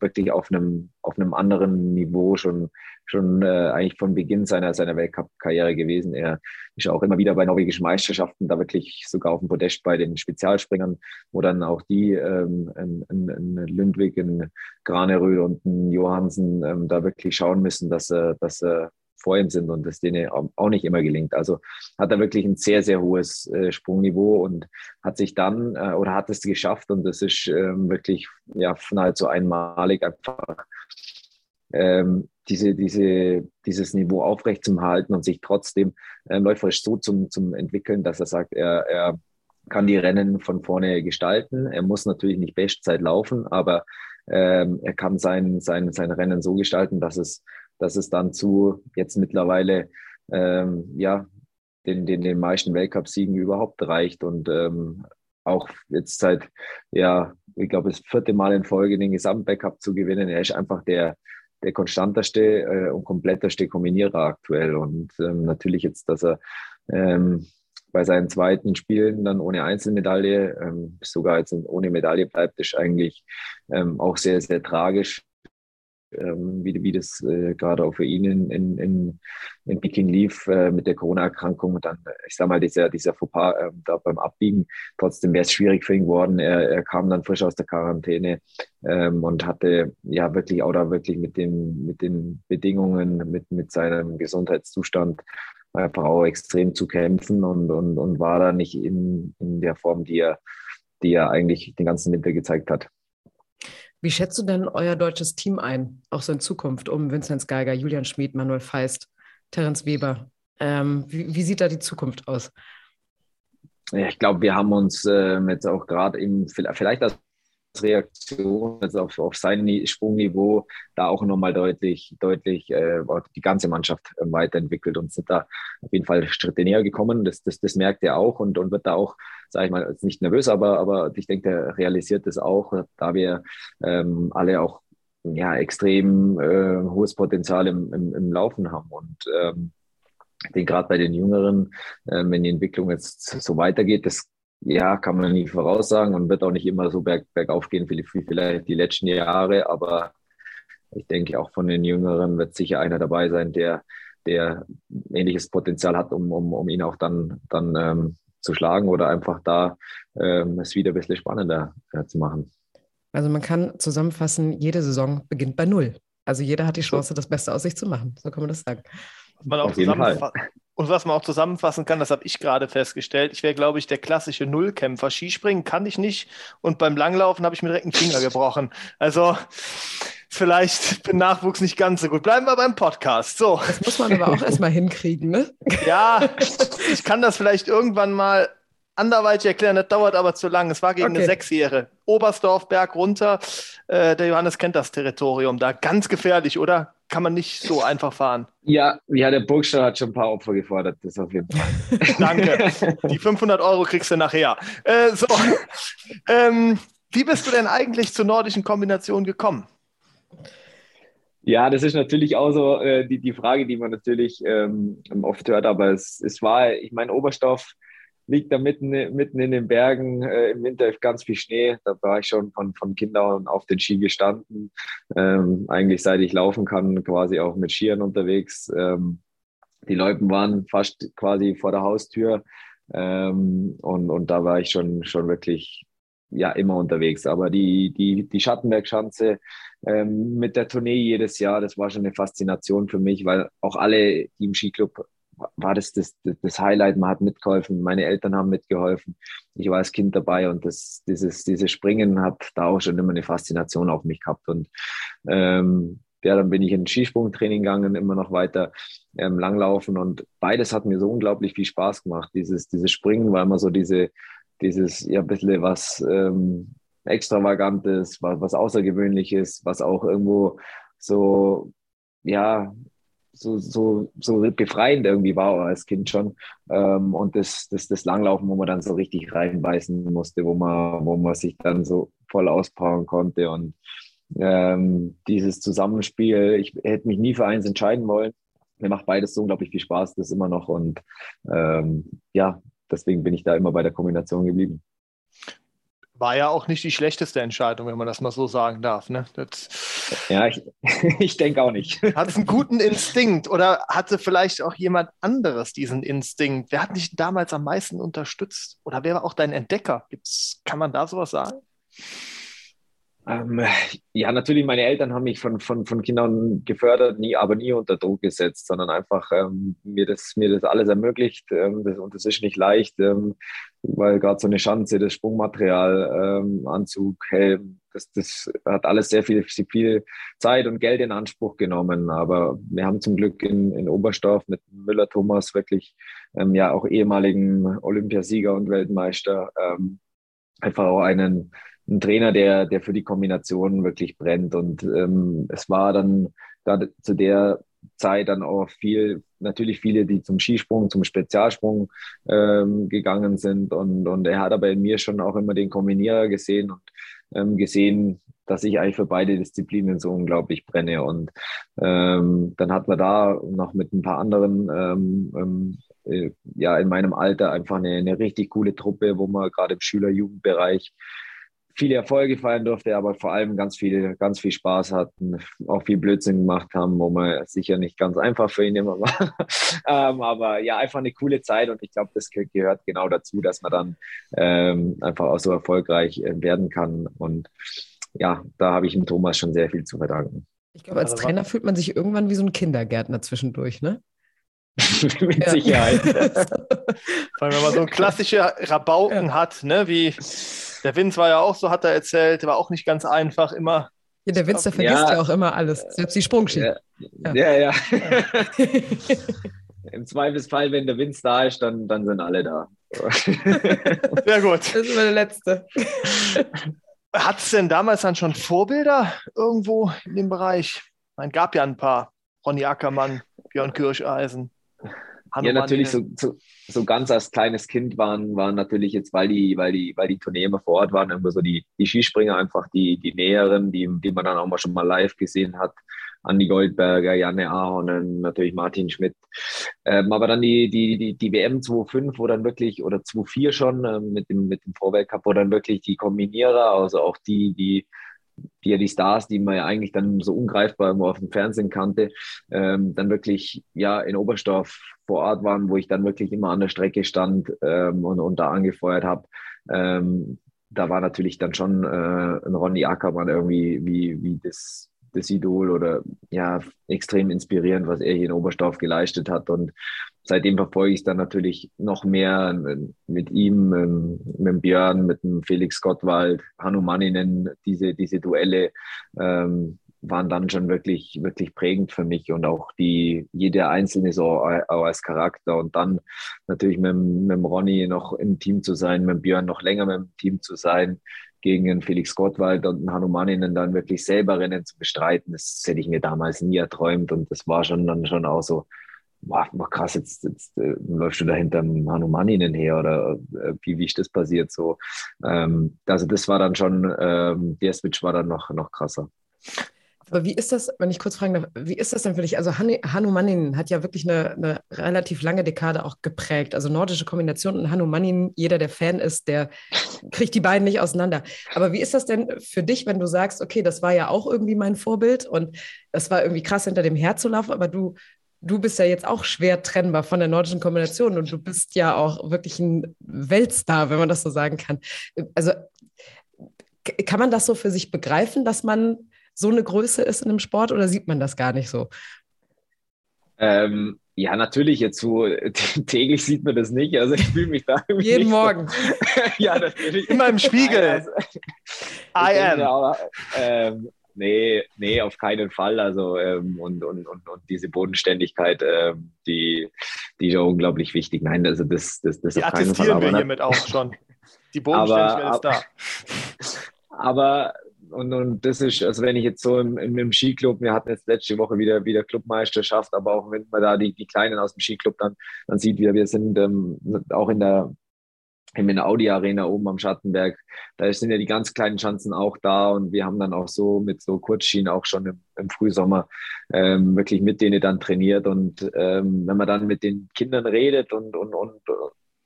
[SPEAKER 3] wirklich auf einem, auf einem anderen Niveau schon, schon äh, eigentlich von Beginn seiner, seiner Weltcup-Karriere gewesen. Er ist auch immer wieder bei norwegischen Meisterschaften, da wirklich sogar auf dem Podest bei den Spezialspringern, wo dann auch die, ähm, ein, ein, ein Lündwig, ein Graneröd und ein Johansen ähm, da wirklich schauen müssen, dass, äh, dass äh, vor ihm sind und das denen auch nicht immer gelingt. Also hat er wirklich ein sehr, sehr hohes äh, Sprungniveau und hat sich dann äh, oder hat es geschafft und das ist ähm, wirklich ja nahezu einmalig einfach ähm, diese, diese, dieses Niveau aufrecht zu halten und sich trotzdem äh, läuferisch so zum, zum entwickeln, dass er sagt, er, er kann die Rennen von vorne gestalten. Er muss natürlich nicht Bestzeit laufen, aber ähm, er kann sein, sein, sein Rennen so gestalten, dass es dass es dann zu jetzt mittlerweile ähm, ja, den, den, den meisten Weltcupsiegen überhaupt reicht und ähm, auch jetzt seit, ja, ich glaube, das vierte Mal in Folge den Gesamtbackup zu gewinnen. Er ist einfach der, der konstanteste äh, und kompletteste Kombinierer aktuell. Und ähm, natürlich jetzt, dass er ähm, bei seinen zweiten Spielen dann ohne Einzelmedaille, ähm, sogar jetzt ohne Medaille bleibt, ist eigentlich ähm, auch sehr, sehr tragisch ähm, wie, wie das äh, gerade auch für ihn in, in, in, in Peking lief äh, mit der Corona-Erkrankung und dann, ich sag mal, dieser, dieser Fauxpas äh, da beim Abbiegen. Trotzdem wäre es schwierig für ihn geworden. Er, er kam dann frisch aus der Quarantäne ähm, und hatte ja wirklich auch da wirklich mit den, mit den Bedingungen, mit, mit seinem Gesundheitszustand einfach auch extrem zu kämpfen und, und, und war da nicht in, in der Form, die er, die er eigentlich den ganzen Winter gezeigt hat.
[SPEAKER 2] Wie schätzt du denn euer deutsches Team ein, auch so in Zukunft, um Vinzenz Geiger, Julian Schmid, Manuel Feist, Terence Weber? Ähm, wie, wie, sieht da die Zukunft aus?
[SPEAKER 3] Ja, ich glaube, wir haben uns äh, jetzt auch gerade eben vielleicht als Reaktion also auf, auf sein Sprungniveau da auch nochmal deutlich, deutlich äh, die ganze Mannschaft äh, weiterentwickelt und sind da auf jeden Fall Schritte näher gekommen. Das, das, das merkt er auch und, und wird da auch, sage ich mal, nicht nervös, aber, aber ich denke, er realisiert das auch, da wir ähm, alle auch ja, extrem äh, hohes Potenzial im, im, im Laufen haben. Und ähm, denke, gerade bei den Jüngeren, äh, wenn die Entwicklung jetzt so weitergeht, das ja, kann man nicht voraussagen und wird auch nicht immer so berg, bergauf gehen wie vielleicht die letzten Jahre, aber ich denke auch von den Jüngeren wird sicher einer dabei sein, der, der ähnliches Potenzial hat, um, um, um ihn auch dann, dann ähm, zu schlagen oder einfach da ähm, es wieder ein bisschen spannender äh, zu machen.
[SPEAKER 2] Also man kann zusammenfassen, jede Saison beginnt bei Null. Also jeder hat die Chance, das Beste aus sich zu machen. So kann man das sagen.
[SPEAKER 4] Man auch und was man auch zusammenfassen kann, das habe ich gerade festgestellt, ich wäre, glaube ich, der klassische Nullkämpfer. Skispringen kann ich nicht und beim Langlaufen habe ich mir direkt einen Finger gebrochen. Also vielleicht bin Nachwuchs nicht ganz so gut. Bleiben wir beim Podcast. So.
[SPEAKER 2] Das muss man aber auch erstmal hinkriegen, ne?
[SPEAKER 4] Ja, ich kann das vielleicht irgendwann mal anderweitig erklären, das dauert aber zu lang. Es war gegen okay. eine Sechsjährige. Oberstdorf, Berg runter. Äh, der Johannes kennt das Territorium da. Ganz gefährlich, oder? Kann man nicht so einfach fahren.
[SPEAKER 3] Ja, ja, der Burgstall hat schon ein paar Opfer gefordert, das auf jeden Fall.
[SPEAKER 4] Danke. Die 500 Euro kriegst du nachher. Äh, so. Ähm, wie bist du denn eigentlich zur nordischen Kombination gekommen?
[SPEAKER 3] Ja, das ist natürlich auch so äh, die, die Frage, die man natürlich ähm, oft hört, aber es, es war, ich meine, Oberstoff liegt da mitten, mitten in den Bergen, äh, im Winter ganz viel Schnee. Da war ich schon von, von Kindern auf den Ski gestanden. Ähm, eigentlich seit ich laufen kann, quasi auch mit Skiern unterwegs. Ähm, die Loipen waren fast quasi vor der Haustür. Ähm, und, und da war ich schon, schon wirklich ja immer unterwegs. Aber die, die, die Schattenbergschanze ähm, mit der Tournee jedes Jahr, das war schon eine Faszination für mich, weil auch alle, die im Skiclub war das, das das Highlight. Man hat mitgeholfen, meine Eltern haben mitgeholfen. Ich war als Kind dabei und das, dieses, dieses Springen hat da auch schon immer eine Faszination auf mich gehabt. Und ähm, ja, dann bin ich in Skisprungtraining gegangen, immer noch weiter ähm, Langlaufen und beides hat mir so unglaublich viel Spaß gemacht. Dieses, dieses Springen war immer so diese, dieses, ja, ein bisschen was ähm, Extravagantes, was, was Außergewöhnliches, was auch irgendwo so, ja, so, so, so befreiend irgendwie war als Kind schon. Ähm, und das, das, das Langlaufen, wo man dann so richtig reinbeißen musste, wo man, wo man sich dann so voll auspowern konnte. Und ähm, dieses Zusammenspiel, ich hätte mich nie für eins entscheiden wollen. Mir macht beides so unglaublich viel Spaß, das immer noch. Und ähm, ja, deswegen bin ich da immer bei der Kombination geblieben
[SPEAKER 4] war ja auch nicht die schlechteste Entscheidung, wenn man das mal so sagen darf. Ne? Das
[SPEAKER 3] ja, ich, ich denke auch nicht.
[SPEAKER 4] Hat es einen guten Instinkt oder hatte vielleicht auch jemand anderes diesen Instinkt? Wer hat dich damals am meisten unterstützt? Oder wer war auch dein Entdecker? Gibt's, kann man da sowas sagen?
[SPEAKER 3] Ähm, ja, natürlich, meine Eltern haben mich von, von, von Kindern gefördert, nie, aber nie unter Druck gesetzt, sondern einfach ähm, mir, das, mir das alles ermöglicht. Ähm, das, und das ist nicht leicht, ähm, weil gerade so eine Schanze, das Sprungmaterial, ähm, Anzug, Helm, das, das hat alles sehr viel, viel Zeit und Geld in Anspruch genommen. Aber wir haben zum Glück in, in Oberstdorf mit Müller Thomas wirklich ähm, ja auch ehemaligen Olympiasieger und Weltmeister einfach auch einen ein Trainer, der, der für die Kombination wirklich brennt. Und ähm, es war dann gerade zu der Zeit dann auch viel, natürlich viele, die zum Skisprung, zum Spezialsprung ähm, gegangen sind. Und, und er hat aber in mir schon auch immer den Kombinierer gesehen und ähm, gesehen, dass ich eigentlich für beide Disziplinen so unglaublich brenne. Und ähm, dann hat man da noch mit ein paar anderen ähm, ähm, äh, ja in meinem Alter einfach eine, eine richtig coole Truppe, wo man gerade im Schüler-Jugendbereich viele Erfolge feiern durfte, aber vor allem ganz viel, ganz viel Spaß hatten, auch viel Blödsinn gemacht haben, wo man sicher nicht ganz einfach für ihn immer war. ähm, aber ja, einfach eine coole Zeit und ich glaube, das gehört genau dazu, dass man dann ähm, einfach auch so erfolgreich äh, werden kann. Und ja, da habe ich dem Thomas schon sehr viel zu verdanken.
[SPEAKER 2] Ich glaube, als Trainer fühlt man sich irgendwann wie so ein Kindergärtner zwischendurch, ne?
[SPEAKER 3] Mit Sicherheit.
[SPEAKER 4] Vor allem, wenn man so klassische Rabauken ja. hat, ne, wie der Vince war ja auch so, hat er erzählt, war auch nicht ganz einfach immer.
[SPEAKER 2] Ja, der Vince, der vergisst ja, ja auch immer alles, selbst die Sprungski.
[SPEAKER 3] Ja, ja. ja. Im Zweifelsfall, wenn der Vince da ist, dann, dann sind alle da.
[SPEAKER 4] Sehr gut.
[SPEAKER 2] Das ist immer der letzte.
[SPEAKER 4] Hat es denn damals dann schon Vorbilder irgendwo in dem Bereich? Es gab ja ein paar. Ronny Ackermann, Björn Kirscheisen.
[SPEAKER 3] Hanno ja, natürlich so, so, so, ganz als kleines Kind waren, waren natürlich jetzt, weil die, weil die, weil die Tournee immer vor Ort waren, immer so die, die Skispringer einfach die, die Näheren, die, die man dann auch mal schon mal live gesehen hat. Andi Goldberger, Janne Ahonen, natürlich Martin Schmidt. Ähm, aber dann die, die, die, die WM 2.5, wo dann wirklich, oder 2.4 schon, ähm, mit dem, mit dem Vorweltcup, wo dann wirklich die Kombinierer, also auch die, die die ja die Stars, die man ja eigentlich dann so ungreifbar immer auf dem Fernsehen kannte, ähm, dann wirklich ja in Oberstdorf vor Ort waren, wo ich dann wirklich immer an der Strecke stand ähm, und, und da angefeuert habe. Ähm, da war natürlich dann schon äh, ein Ronny Ackermann irgendwie wie, wie das, das Idol oder ja, extrem inspirierend, was er hier in Oberstdorf geleistet hat. Und seitdem verfolge ich es dann natürlich noch mehr mit ihm, ähm, mit Björn, mit dem Felix Gottwald, Hannu Manninen, diese, diese Duelle ähm, waren dann schon wirklich, wirklich prägend für mich und auch die, jede einzelne so auch als Charakter und dann natürlich mit, mit dem Ronny noch im Team zu sein, mit Björn noch länger mit dem Team zu sein, gegen einen Felix Gottwald und einen Hanumaninen dann wirklich selber Rennen zu bestreiten, das hätte ich mir damals nie erträumt und das war schon dann schon auch so, boah, krass, jetzt, jetzt äh, läufst du da hinterm Hanumaninen her oder äh, wie, wie ist das passiert so. Ähm, also das war dann schon, ähm, der Switch war dann noch, noch krasser.
[SPEAKER 2] Aber wie ist das, wenn ich kurz fragen darf, wie ist das denn für dich? Also Hanumanin hat ja wirklich eine, eine, relativ lange Dekade auch geprägt. Also nordische Kombination und Hanumanin, jeder, der Fan ist, der kriegt die beiden nicht auseinander. Aber wie ist das denn für dich, wenn du sagst, okay, das war ja auch irgendwie mein Vorbild und das war irgendwie krass, hinter dem herzulaufen, aber du, du bist ja jetzt auch schwer trennbar von der nordischen Kombination und du bist ja auch wirklich ein Weltstar, wenn man das so sagen kann. Also kann man das so für sich begreifen, dass man so eine Größe ist in einem Sport oder sieht man das gar nicht so?
[SPEAKER 3] Ähm, ja, natürlich, jetzt so täglich sieht man das nicht. Also ich fühle mich da
[SPEAKER 2] irgendwie. Jeden Morgen. So.
[SPEAKER 3] ja, natürlich.
[SPEAKER 4] Immer im Spiegel. Also,
[SPEAKER 3] I am. Aber, ähm, nee, nee, auf keinen Fall. Also ähm, und, und, und, und diese Bodenständigkeit, ähm, die, die ist ja unglaublich wichtig. Nein, also das, das, das
[SPEAKER 4] die auf keinen Fall. wir hiermit auch schon. Die Bodenständigkeit
[SPEAKER 3] aber, ist da. Aber und, und das ist, also wenn ich jetzt so im, im, im, Skiclub, wir hatten jetzt letzte Woche wieder, wieder Clubmeisterschaft, aber auch wenn man da die, die Kleinen aus dem Skiclub dann, dann sieht, wir, wir sind ähm, auch in der, in der Audi Arena oben am Schattenberg, da sind ja die ganz kleinen Schanzen auch da und wir haben dann auch so mit so Kurzschienen auch schon im, im Frühsommer ähm, wirklich mit denen dann trainiert und ähm, wenn man dann mit den Kindern redet und, und, und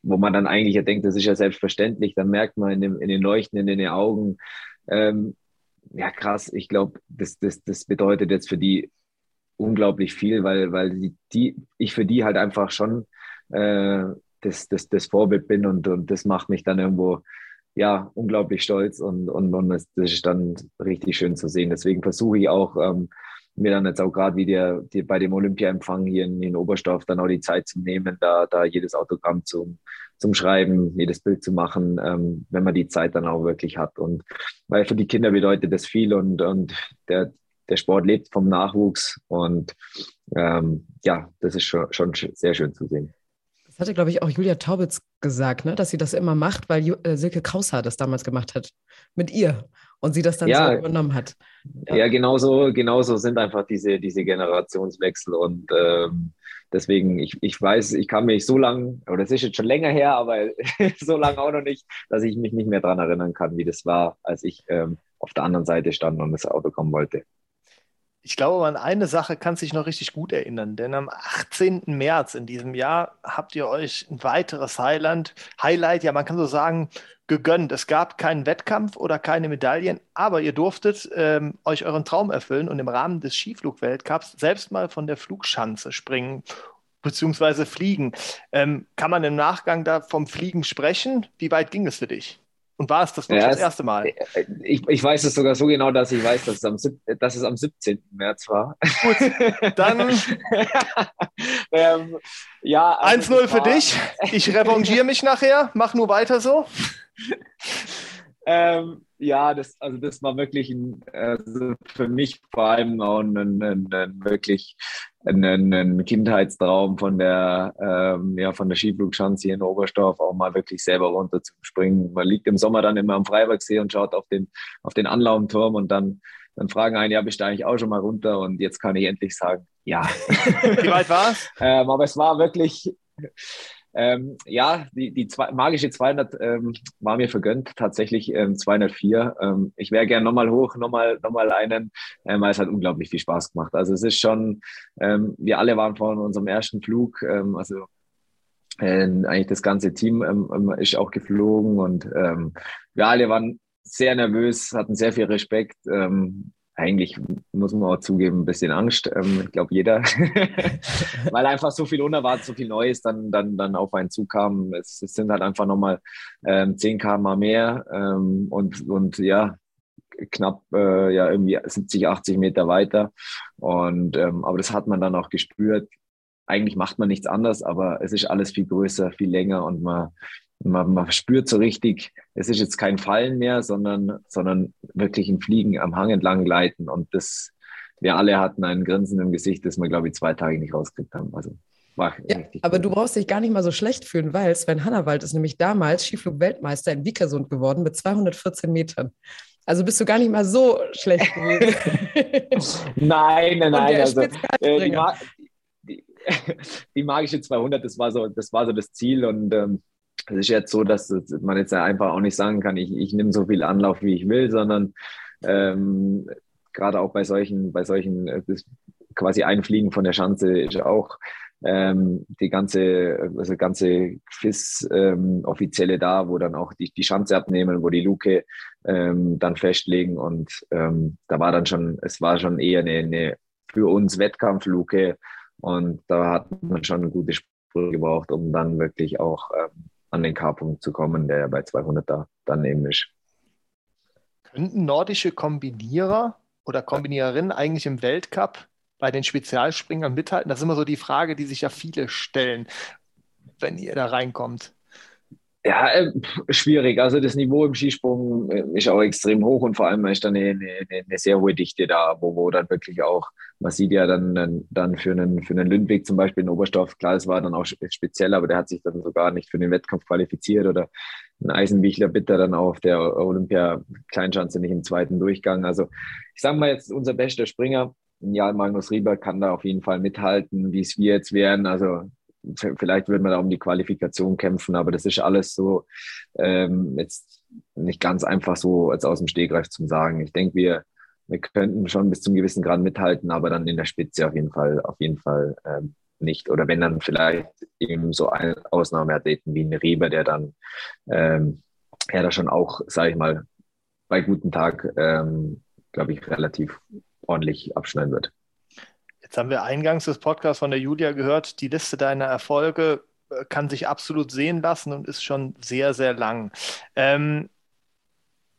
[SPEAKER 3] wo man dann eigentlich ja denkt, das ist ja selbstverständlich, dann merkt man in, dem, in den Leuchten in den Augen, ähm, ja krass, ich glaube, das, das, das bedeutet jetzt für die unglaublich viel, weil, weil die, die ich für die halt einfach schon äh, das, das, das Vorbild bin und, und das macht mich dann irgendwo ja unglaublich stolz und, und, und das, ist dann richtig schön zu sehen. Deswegen versuche ich auch, ähm, mir dann jetzt auch gerade wie der, die, bei dem Olympiaempfang hier in, in Oberstdorf dann auch die Zeit zu nehmen, da, da jedes Autogramm zum, zum Schreiben, jedes Bild zu machen, ähm, wenn man die Zeit dann auch wirklich hat. Und weil für die Kinder bedeutet das viel und, und der, der Sport lebt vom Nachwuchs und ähm, ja, das ist schon, schon sehr schön zu sehen.
[SPEAKER 2] Das hatte, glaube ich, auch Julia Taubitz gesagt, ne? dass sie das immer macht, weil äh, Silke Kraushaar das damals gemacht hat. Mit ihr und sie das dann ja, so übernommen hat.
[SPEAKER 3] Ja, ja genauso, genauso sind einfach diese, diese Generationswechsel und ähm, deswegen, ich, ich weiß, ich kann mich so lange, oder es ist jetzt schon länger her, aber so lange auch noch nicht, dass ich mich nicht mehr daran erinnern kann, wie das war, als ich ähm, auf der anderen Seite stand und das Auto kommen wollte.
[SPEAKER 4] Ich glaube, an eine Sache kann sich noch richtig gut erinnern, denn am 18. März in diesem Jahr habt ihr euch ein weiteres Highlight, Highlight, ja, man kann so sagen, gegönnt. Es gab keinen Wettkampf oder keine Medaillen, aber ihr durftet ähm, euch euren Traum erfüllen und im Rahmen des Skiflugweltcups selbst mal von der Flugschanze springen bzw. fliegen. Ähm, kann man im Nachgang da vom Fliegen sprechen? Wie weit ging es für dich? Und war es das ja, das erste Mal?
[SPEAKER 3] Äh, ich, ich weiß es sogar so genau, dass ich weiß, dass es am, dass es am 17. März war. Gut,
[SPEAKER 4] dann ähm, ja, also 1-0 für dich. Ich revanchiere mich nachher. Mach nur weiter so.
[SPEAKER 3] ähm, ja, das, also das war wirklich ein, also für mich vor allem auch ein, ein, ein wirklich ein, ein, Kindheitstraum von der, ähm, ja, von der Skiflugschanze hier in Oberstdorf auch mal wirklich selber runter zu springen. Man liegt im Sommer dann immer am Freibergsee und schaut auf den, auf den Anlaumturm und dann, dann fragen einen, ja, bist du eigentlich auch schon mal runter? Und jetzt kann ich endlich sagen, ja.
[SPEAKER 4] Wie weit war es?
[SPEAKER 3] ähm, aber es war wirklich, ähm, ja, die, die zwei, magische 200 ähm, war mir vergönnt, tatsächlich ähm, 204. Ähm, ich wäre gern nochmal hoch, nochmal noch mal einen, ähm, weil es hat unglaublich viel Spaß gemacht. Also es ist schon, ähm, wir alle waren vor unserem ersten Flug, ähm, also äh, eigentlich das ganze Team ähm, ähm, ist auch geflogen und ähm, wir alle waren sehr nervös, hatten sehr viel Respekt. Ähm, eigentlich muss man auch zugeben, ein bisschen Angst. Ähm, ich glaube, jeder, weil einfach so viel unerwartet, so viel Neues dann, dann, dann auf einen zukam. Es, es sind halt einfach nochmal ähm, 10 km mehr ähm, und, und ja, knapp äh, ja irgendwie 70, 80 Meter weiter. Und ähm, aber das hat man dann auch gespürt. Eigentlich macht man nichts anderes, aber es ist alles viel größer, viel länger und man man, man spürt so richtig, es ist jetzt kein Fallen mehr, sondern, sondern wirklich ein Fliegen am Hang entlang gleiten. Und das, wir alle hatten ein Grinsen im Gesicht, das wir, glaube ich, zwei Tage nicht rausgekriegt haben. Also.
[SPEAKER 2] war ja, aber cool. du brauchst dich gar nicht mal so schlecht fühlen, weil Sven Hannawald ist nämlich damals Skiflug-Weltmeister in Vikersund geworden mit 214 Metern. Also bist du gar nicht mal so schlecht gewesen.
[SPEAKER 3] nein, nein, nein. Also, äh, die, die, die, magische 200, das war so das, war so das Ziel und ähm, es ist jetzt so, dass man jetzt einfach auch nicht sagen kann, ich, ich nehme so viel Anlauf, wie ich will, sondern ähm, gerade auch bei solchen, bei solchen, äh, quasi Einfliegen von der Schanze ist auch ähm, die ganze, also ganze FIS-Offizielle ähm, da, wo dann auch die, die Schanze abnehmen, wo die Luke ähm, dann festlegen und ähm, da war dann schon, es war schon eher eine, eine für uns Wettkampfluke und da hat man schon eine gute Spur gebraucht, um dann wirklich auch ähm, an den K-Punkt zu kommen, der ja bei 200 da dann eben ist.
[SPEAKER 4] Könnten nordische Kombinierer oder Kombiniererinnen eigentlich im Weltcup bei den Spezialspringern mithalten? Das ist immer so die Frage, die sich ja viele stellen, wenn ihr da reinkommt.
[SPEAKER 3] Ja, äh, schwierig. Also das Niveau im Skisprung äh, ist auch extrem hoch und vor allem ist da eine, eine, eine sehr hohe Dichte da, wo, wo dann wirklich auch, man sieht ja dann, dann für einen, für einen Lündwig zum Beispiel in Oberstoff, klar, es war dann auch speziell, aber der hat sich dann sogar nicht für den Wettkampf qualifiziert oder ein Eisenbichler Bitter dann auf der Olympia Kleinschanze nicht im zweiten Durchgang. Also ich sage mal jetzt, unser bester Springer, ja, Magnus Rieber kann da auf jeden Fall mithalten, wie es wir jetzt wären. Also vielleicht würden wir da um die Qualifikation kämpfen, aber das ist alles so ähm, jetzt nicht ganz einfach so als aus dem Stegreif zu sagen. Ich denke, wir, wir könnten schon bis zum gewissen Grad mithalten, aber dann in der Spitze auf jeden Fall, auf jeden Fall ähm, nicht. Oder wenn dann vielleicht eben so ein Ausnahmeathleten wie ein Rieber, der dann ähm, ja da schon auch, sage ich mal, bei guten Tag, ähm, glaube ich, relativ ordentlich abschneiden wird.
[SPEAKER 4] Jetzt haben wir eingangs des Podcasts von der Julia gehört, die Liste deiner Erfolge äh, kann sich absolut sehen lassen und ist schon sehr, sehr lang. Ähm,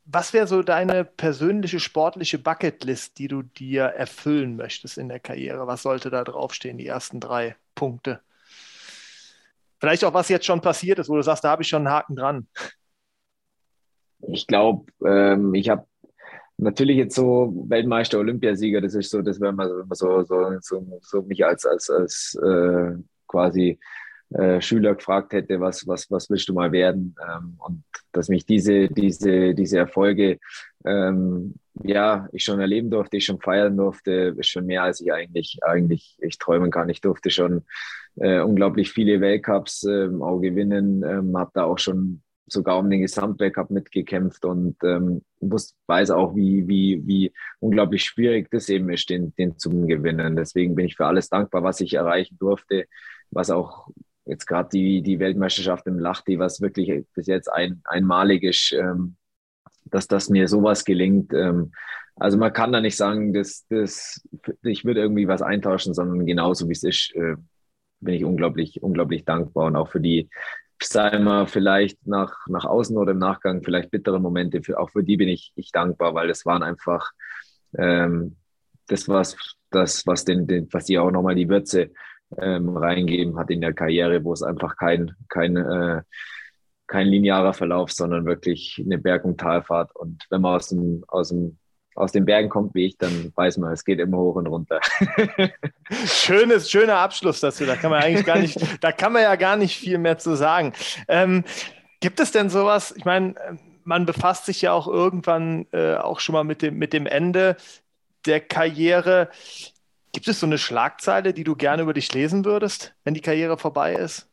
[SPEAKER 4] was wäre so deine persönliche sportliche Bucketlist, die du dir erfüllen möchtest in der Karriere? Was sollte da draufstehen, die ersten drei Punkte? Vielleicht auch, was jetzt schon passiert ist, wo du sagst, da habe ich schon einen Haken dran.
[SPEAKER 3] Ich glaube, ähm, ich habe natürlich jetzt so Weltmeister, Olympiasieger, das ist so, das wäre mal so, so, so, so mich als, als, als äh, quasi äh, Schüler gefragt hätte, was, was, was willst du mal werden? Ähm, und dass mich diese, diese, diese Erfolge, ähm, ja, ich schon erleben durfte, ich schon feiern durfte, ist schon mehr, als ich eigentlich, eigentlich ich träumen kann. Ich durfte schon äh, unglaublich viele Weltcups ähm, auch gewinnen, ähm, habe da auch schon sogar um den Gesamtbackup mitgekämpft und ähm, wusste, weiß auch, wie, wie, wie unglaublich schwierig das eben ist, den, den zu gewinnen. Deswegen bin ich für alles dankbar, was ich erreichen durfte, was auch jetzt gerade die, die Weltmeisterschaft im Lachti, was wirklich bis jetzt ein, einmalig ist, ähm, dass das mir sowas gelingt. Ähm, also man kann da nicht sagen, dass, dass ich würde irgendwie was eintauschen, sondern genauso wie es ist, äh, bin ich unglaublich, unglaublich dankbar und auch für die, sei mal, vielleicht nach, nach außen oder im Nachgang vielleicht bittere Momente, für, auch für die bin ich, ich dankbar, weil das waren einfach ähm, das, was, das, was, den, den, was die auch nochmal die Würze ähm, reingeben hat in der Karriere, wo es einfach kein, kein, äh, kein linearer Verlauf, sondern wirklich eine Berg- und Talfahrt. Und wenn man aus dem, aus dem aus den Bergen kommt wie ich, dann weiß man, es geht immer hoch und runter.
[SPEAKER 4] Schönes, schöner Abschluss dazu. Da kann man eigentlich gar nicht, da kann man ja gar nicht viel mehr zu sagen. Ähm, gibt es denn sowas? Ich meine, man befasst sich ja auch irgendwann äh, auch schon mal mit dem, mit dem Ende der Karriere. Gibt es so eine Schlagzeile, die du gerne über dich lesen würdest, wenn die Karriere vorbei ist?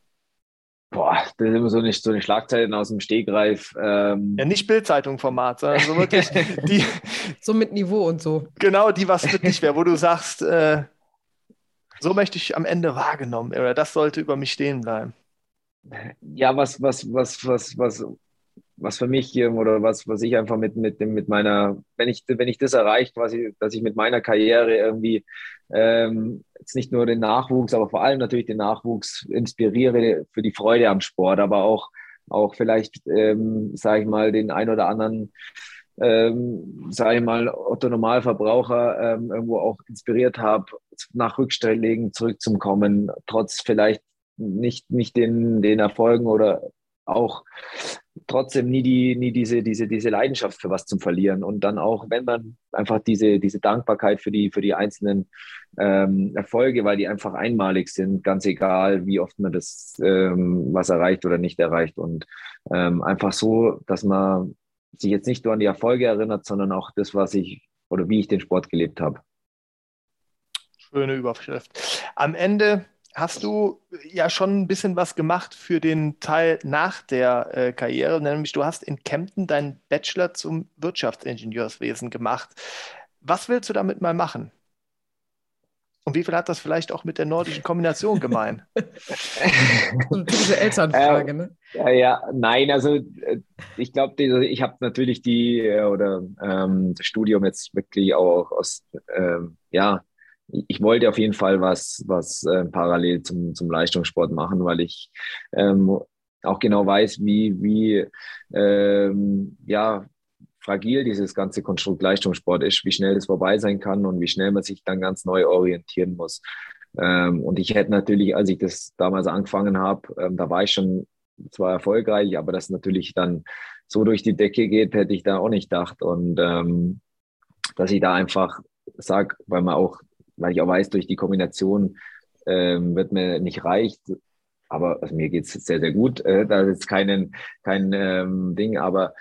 [SPEAKER 3] Boah, das ist immer so nicht so eine Schlagzeilen aus dem Stegreif.
[SPEAKER 4] Ähm. Ja, nicht Bildzeitung-Format, sondern so wirklich die.
[SPEAKER 2] so mit Niveau und so.
[SPEAKER 4] Genau, die was für dich wäre, wo du sagst, äh, so möchte ich am Ende wahrgenommen oder das sollte über mich stehen bleiben.
[SPEAKER 3] Ja, was, was, was, was, was, was für mich oder was, was ich einfach mit, mit, mit meiner, wenn ich, wenn ich das erreiche, quasi, dass ich mit meiner Karriere irgendwie ähm, jetzt nicht nur den Nachwuchs, aber vor allem natürlich den Nachwuchs inspiriere für die Freude am Sport, aber auch, auch vielleicht, ähm, sage ich mal, den ein oder anderen, ähm, sage ich mal, Otto Normalverbraucher ähm, irgendwo auch inspiriert habe, nach Rückstellungen zurückzukommen, trotz vielleicht nicht, nicht den, den Erfolgen oder auch trotzdem nie, die, nie diese, diese, diese Leidenschaft für was zum Verlieren. Und dann auch, wenn man einfach diese, diese Dankbarkeit für die, für die einzelnen ähm, Erfolge, weil die einfach einmalig sind, ganz egal, wie oft man das ähm, was erreicht oder nicht erreicht. Und ähm, einfach so, dass man sich jetzt nicht nur an die Erfolge erinnert, sondern auch das, was ich oder wie ich den Sport gelebt habe.
[SPEAKER 4] Schöne Überschrift. Am Ende hast du ja schon ein bisschen was gemacht für den Teil nach der äh, Karriere, nämlich du hast in Kempten deinen Bachelor zum Wirtschaftsingenieurswesen gemacht. Was willst du damit mal machen? Und wie viel hat das vielleicht auch mit der nordischen Kombination gemein?
[SPEAKER 2] so eine typische Elternfrage, äh, ne?
[SPEAKER 3] Ja, ja, nein, also äh, ich glaube, ich habe natürlich die äh, oder ähm, das Studium jetzt wirklich auch aus, ähm, ja, ich wollte auf jeden Fall was, was äh, parallel zum, zum Leistungssport machen, weil ich ähm, auch genau weiß, wie, wie ähm, ja, fragil dieses ganze Konstrukt Leistungssport ist, wie schnell das vorbei sein kann und wie schnell man sich dann ganz neu orientieren muss. Ähm, und ich hätte natürlich, als ich das damals angefangen habe, ähm, da war ich schon zwar erfolgreich, aber das natürlich dann so durch die Decke geht, hätte ich da auch nicht gedacht. Und ähm, dass ich da einfach sage, weil man auch weil ich auch weiß, durch die Kombination ähm, wird mir nicht reicht. Aber also mir geht's sehr, sehr gut. Äh, da ist keinen, kein ähm, Ding, aber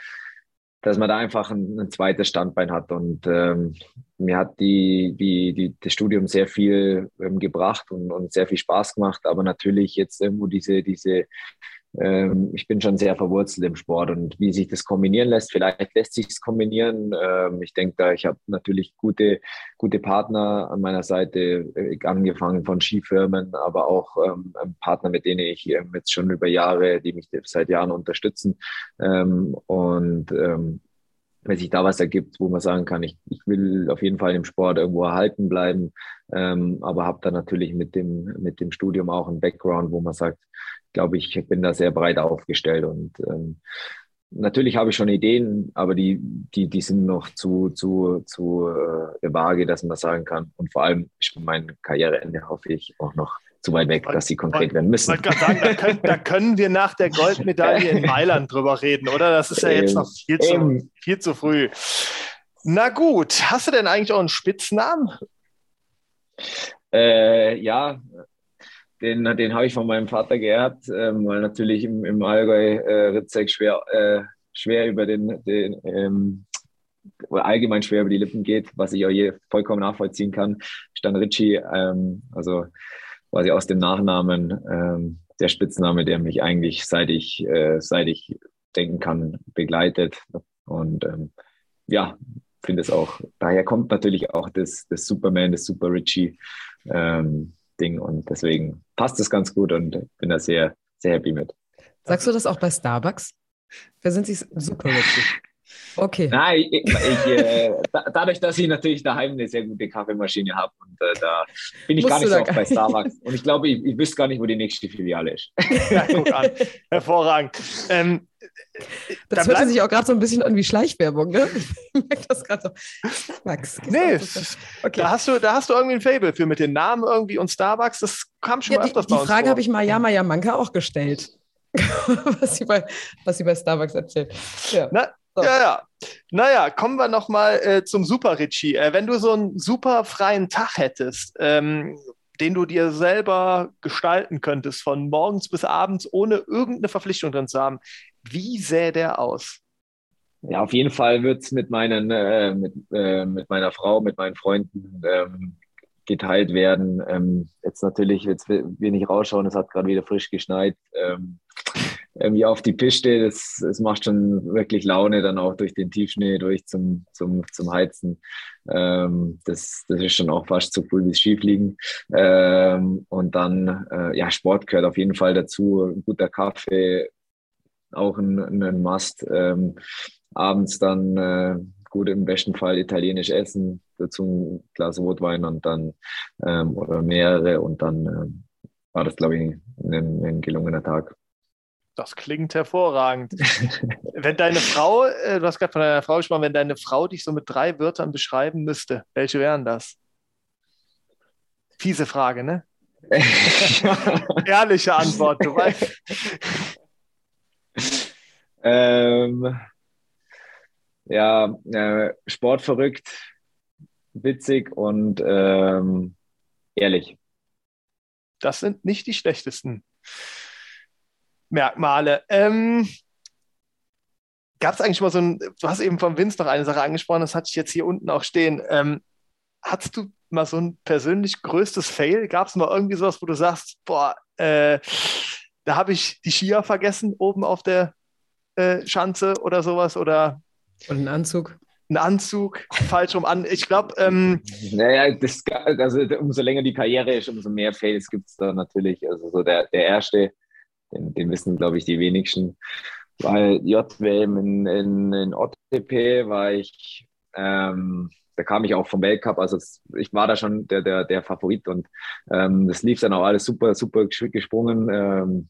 [SPEAKER 3] dass man da einfach ein, ein zweites Standbein hat. Und ähm, mir hat die, die, die, das Studium sehr viel ähm, gebracht und, und sehr viel Spaß gemacht. Aber natürlich jetzt irgendwo diese, diese ähm, ich bin schon sehr verwurzelt im Sport und wie sich das kombinieren lässt, vielleicht lässt sich es kombinieren. Ähm, ich denke da, ich habe natürlich gute, gute Partner an meiner Seite, äh, angefangen von Skifirmen, aber auch ähm, Partner, mit denen ich ähm, jetzt schon über Jahre, die mich seit Jahren unterstützen. Ähm, und ähm, wenn sich da was ergibt, wo man sagen kann, ich, ich will auf jeden Fall im Sport irgendwo erhalten bleiben, ähm, aber habe dann natürlich mit dem, mit dem Studium auch einen Background, wo man sagt, glaube ich, bin da sehr breit aufgestellt und ähm, natürlich habe ich schon Ideen, aber die, die, die sind noch zu, zu, zu äh, vage, dass man sagen kann. Und vor allem ist mein Karriereende, hoffe ich, auch noch zu weit weg, dass sie konkret werden müssen. Ich
[SPEAKER 4] wollte gerade sagen, da können, da können, wir nach der Goldmedaille in Mailand drüber reden, oder? Das ist ja jetzt noch viel zu, viel zu früh. Na gut, hast du denn eigentlich auch einen Spitznamen?
[SPEAKER 3] Äh, ja, den, den habe ich von meinem Vater geerbt, ähm, weil natürlich im, im Allgäu äh, Ritzek schwer, äh, schwer über den, den ähm, oder allgemein schwer über die Lippen geht, was ich auch je vollkommen nachvollziehen kann, ist dann Ritchie, ähm, also quasi aus dem Nachnamen ähm, der Spitzname, der mich eigentlich seit ich, äh, seit ich denken kann, begleitet. Und ähm, ja, finde es auch, daher kommt natürlich auch das, das Superman, das Super Richie. Ähm, Ding und deswegen passt es ganz gut und bin da sehr, sehr happy mit.
[SPEAKER 2] Sagst du das auch bei Starbucks? Da sind sie super witzig. Okay.
[SPEAKER 3] Nein, ich, ich, äh, dadurch, dass ich natürlich daheim eine sehr gute Kaffeemaschine habe und äh, da bin ich Musst gar nicht so oft bei Starbucks. Und ich glaube, ich, ich wüsste gar nicht, wo die nächste Filiale ist.
[SPEAKER 4] Ja, guck an. Hervorragend. Ähm,
[SPEAKER 2] das hört sich auch gerade so ein bisschen an wie Schleichwerbung, ne? Ich merke das gerade so.
[SPEAKER 4] Starbucks. Nee, okay. da, hast du, da hast du irgendwie ein Fable für mit den Namen irgendwie und Starbucks. Das kam schon ja, mal öfters
[SPEAKER 2] die, bei uns Die Frage habe ich Maya Maya Manka auch gestellt. was, sie bei, was sie bei Starbucks erzählt.
[SPEAKER 4] Ja. Na, so. Ja, ja. Naja, kommen wir nochmal äh, zum Super Richie. Äh, wenn du so einen super freien Tag hättest, ähm, den du dir selber gestalten könntest, von morgens bis abends, ohne irgendeine Verpflichtung drin zu haben, wie sähe der aus?
[SPEAKER 3] Ja, auf jeden Fall wird es mit, meinen, äh, mit, äh, mit meiner Frau, mit meinen Freunden ähm, geteilt werden. Ähm, jetzt natürlich, jetzt wir nicht rausschauen, es hat gerade wieder frisch geschneit. Ähm, irgendwie auf die Piste, das, das macht schon wirklich Laune, dann auch durch den Tiefschnee durch zum, zum, zum Heizen. Ähm, das, das ist schon auch fast so cool wie Skifliegen. Ähm, und dann, äh, ja, Sport gehört auf jeden Fall dazu. Ein guter Kaffee, auch ein, ein Must. Ähm, abends dann äh, gut im besten Fall italienisch essen, dazu ein Glas Rotwein und dann ähm, oder mehrere und dann äh, war das, glaube ich, ein, ein gelungener Tag.
[SPEAKER 4] Das klingt hervorragend. wenn deine Frau, äh, du hast gerade von deiner Frau gesprochen, wenn deine Frau dich so mit drei Wörtern beschreiben müsste, welche wären das? Fiese Frage, ne? Ehrliche Antwort, du weißt.
[SPEAKER 3] Ähm, ja, äh, sportverrückt, witzig und ähm, ehrlich.
[SPEAKER 4] Das sind nicht die schlechtesten Merkmale. Ähm, Gab es eigentlich mal so ein, du hast eben vom Vince noch eine Sache angesprochen, das hatte ich jetzt hier unten auch stehen. Ähm, hattest du mal so ein persönlich größtes Fail? Gab es mal irgendwie sowas, wo du sagst, boah, äh, da habe ich die Skier vergessen oben auf der äh, Schanze oder sowas? Oder
[SPEAKER 2] und einen Anzug?
[SPEAKER 4] Ein Anzug, falsch rum an. Ich glaube. Ähm,
[SPEAKER 3] naja, das, also umso länger die Karriere ist, umso mehr Fails gibt es da natürlich. Also so der, der erste, den, den wissen, glaube ich, die wenigsten. Weil JWM in, in, in OTP war ich, ähm, da kam ich auch vom Weltcup, also ich war da schon der, der, der Favorit und ähm, das lief dann auch alles super, super gesprungen. Ähm,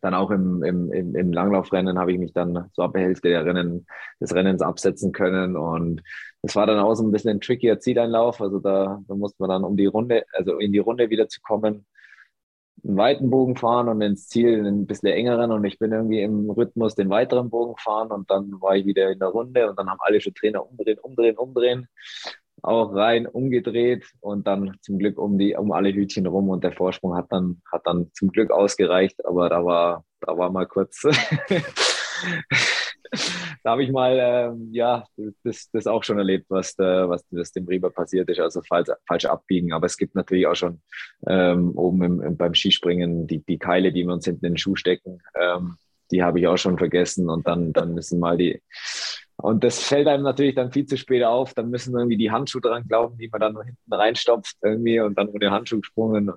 [SPEAKER 3] dann auch im, im, im Langlaufrennen habe ich mich dann so ab der Hälfte der Rennen, des Rennens absetzen können. Und das war dann auch so ein bisschen ein trickier Zieleinlauf. Also da, da musste man dann um die Runde, also in die Runde wieder zu kommen, einen weiten Bogen fahren und ins Ziel ein bisschen engeren. Und ich bin irgendwie im Rhythmus den weiteren Bogen fahren und dann war ich wieder in der Runde und dann haben alle schon Trainer umdrehen, umdrehen, umdrehen auch rein umgedreht und dann zum Glück um die um alle Hütchen rum und der Vorsprung hat dann hat dann zum Glück ausgereicht, aber da war da war mal kurz da habe ich mal ähm, ja das, das auch schon erlebt, was da, was, was dem Rieber passiert ist, also falsch, falsch abbiegen. Aber es gibt natürlich auch schon ähm, oben im, im, beim Skispringen die, die Keile, die wir uns hinten in den Schuh stecken. Ähm, die habe ich auch schon vergessen und dann, dann müssen mal die und das fällt einem natürlich dann viel zu spät auf. Dann müssen irgendwie die Handschuhe dran glauben, die man dann hinten reinstopft irgendwie und dann ohne Handschuh gesprungen.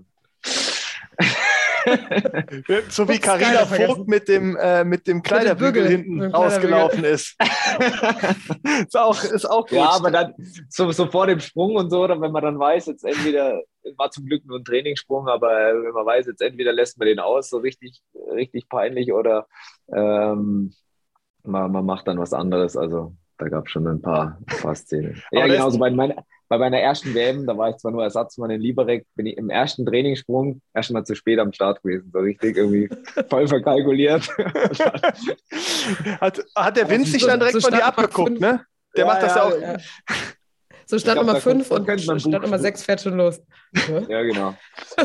[SPEAKER 4] So wie Carina Vogt mit dem, äh, mit dem Kleiderbügel hinten rausgelaufen ist. ist, auch, ist auch gut.
[SPEAKER 3] Ja, aber dann so, so vor dem Sprung und so, oder wenn man dann weiß, jetzt entweder, war zum Glück nur ein Trainingssprung, aber wenn man weiß, jetzt entweder lässt man den aus, so richtig, richtig peinlich, oder ähm, man, man macht dann was anderes. Also da gab es schon ein paar, ein paar Szenen. ja, genauso bei, mein, bei meiner ersten WM, da war ich zwar nur Ersatzmann in Lieberek, bin ich im ersten Trainingssprung erstmal zu spät am Start gewesen. So richtig irgendwie voll verkalkuliert.
[SPEAKER 4] hat, hat der Wind sich dann direkt so von dir abgeguckt, ne? Der ja, macht das ja, auch. Ja.
[SPEAKER 2] So Start Nummer 5 und Start Nummer 6 fährt schon los.
[SPEAKER 3] Ja, genau.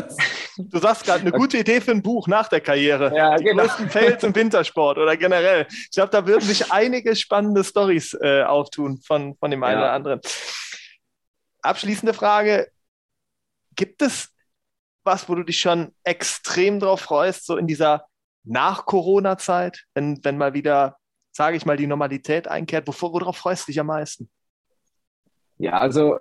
[SPEAKER 4] Du sagst gerade, eine gute Idee für ein Buch nach der Karriere. Ja, Die genau. größten Fails im Wintersport oder generell. Ich glaube, da würden sich einige spannende Stories äh, auftun von, von dem einen ja. oder anderen. Abschließende Frage. Gibt es was, wo du dich schon extrem drauf freust, so in dieser Nach-Corona-Zeit, wenn, wenn mal wieder, sage ich mal, die Normalität einkehrt? worauf freust du dich am meisten?
[SPEAKER 3] Ja, also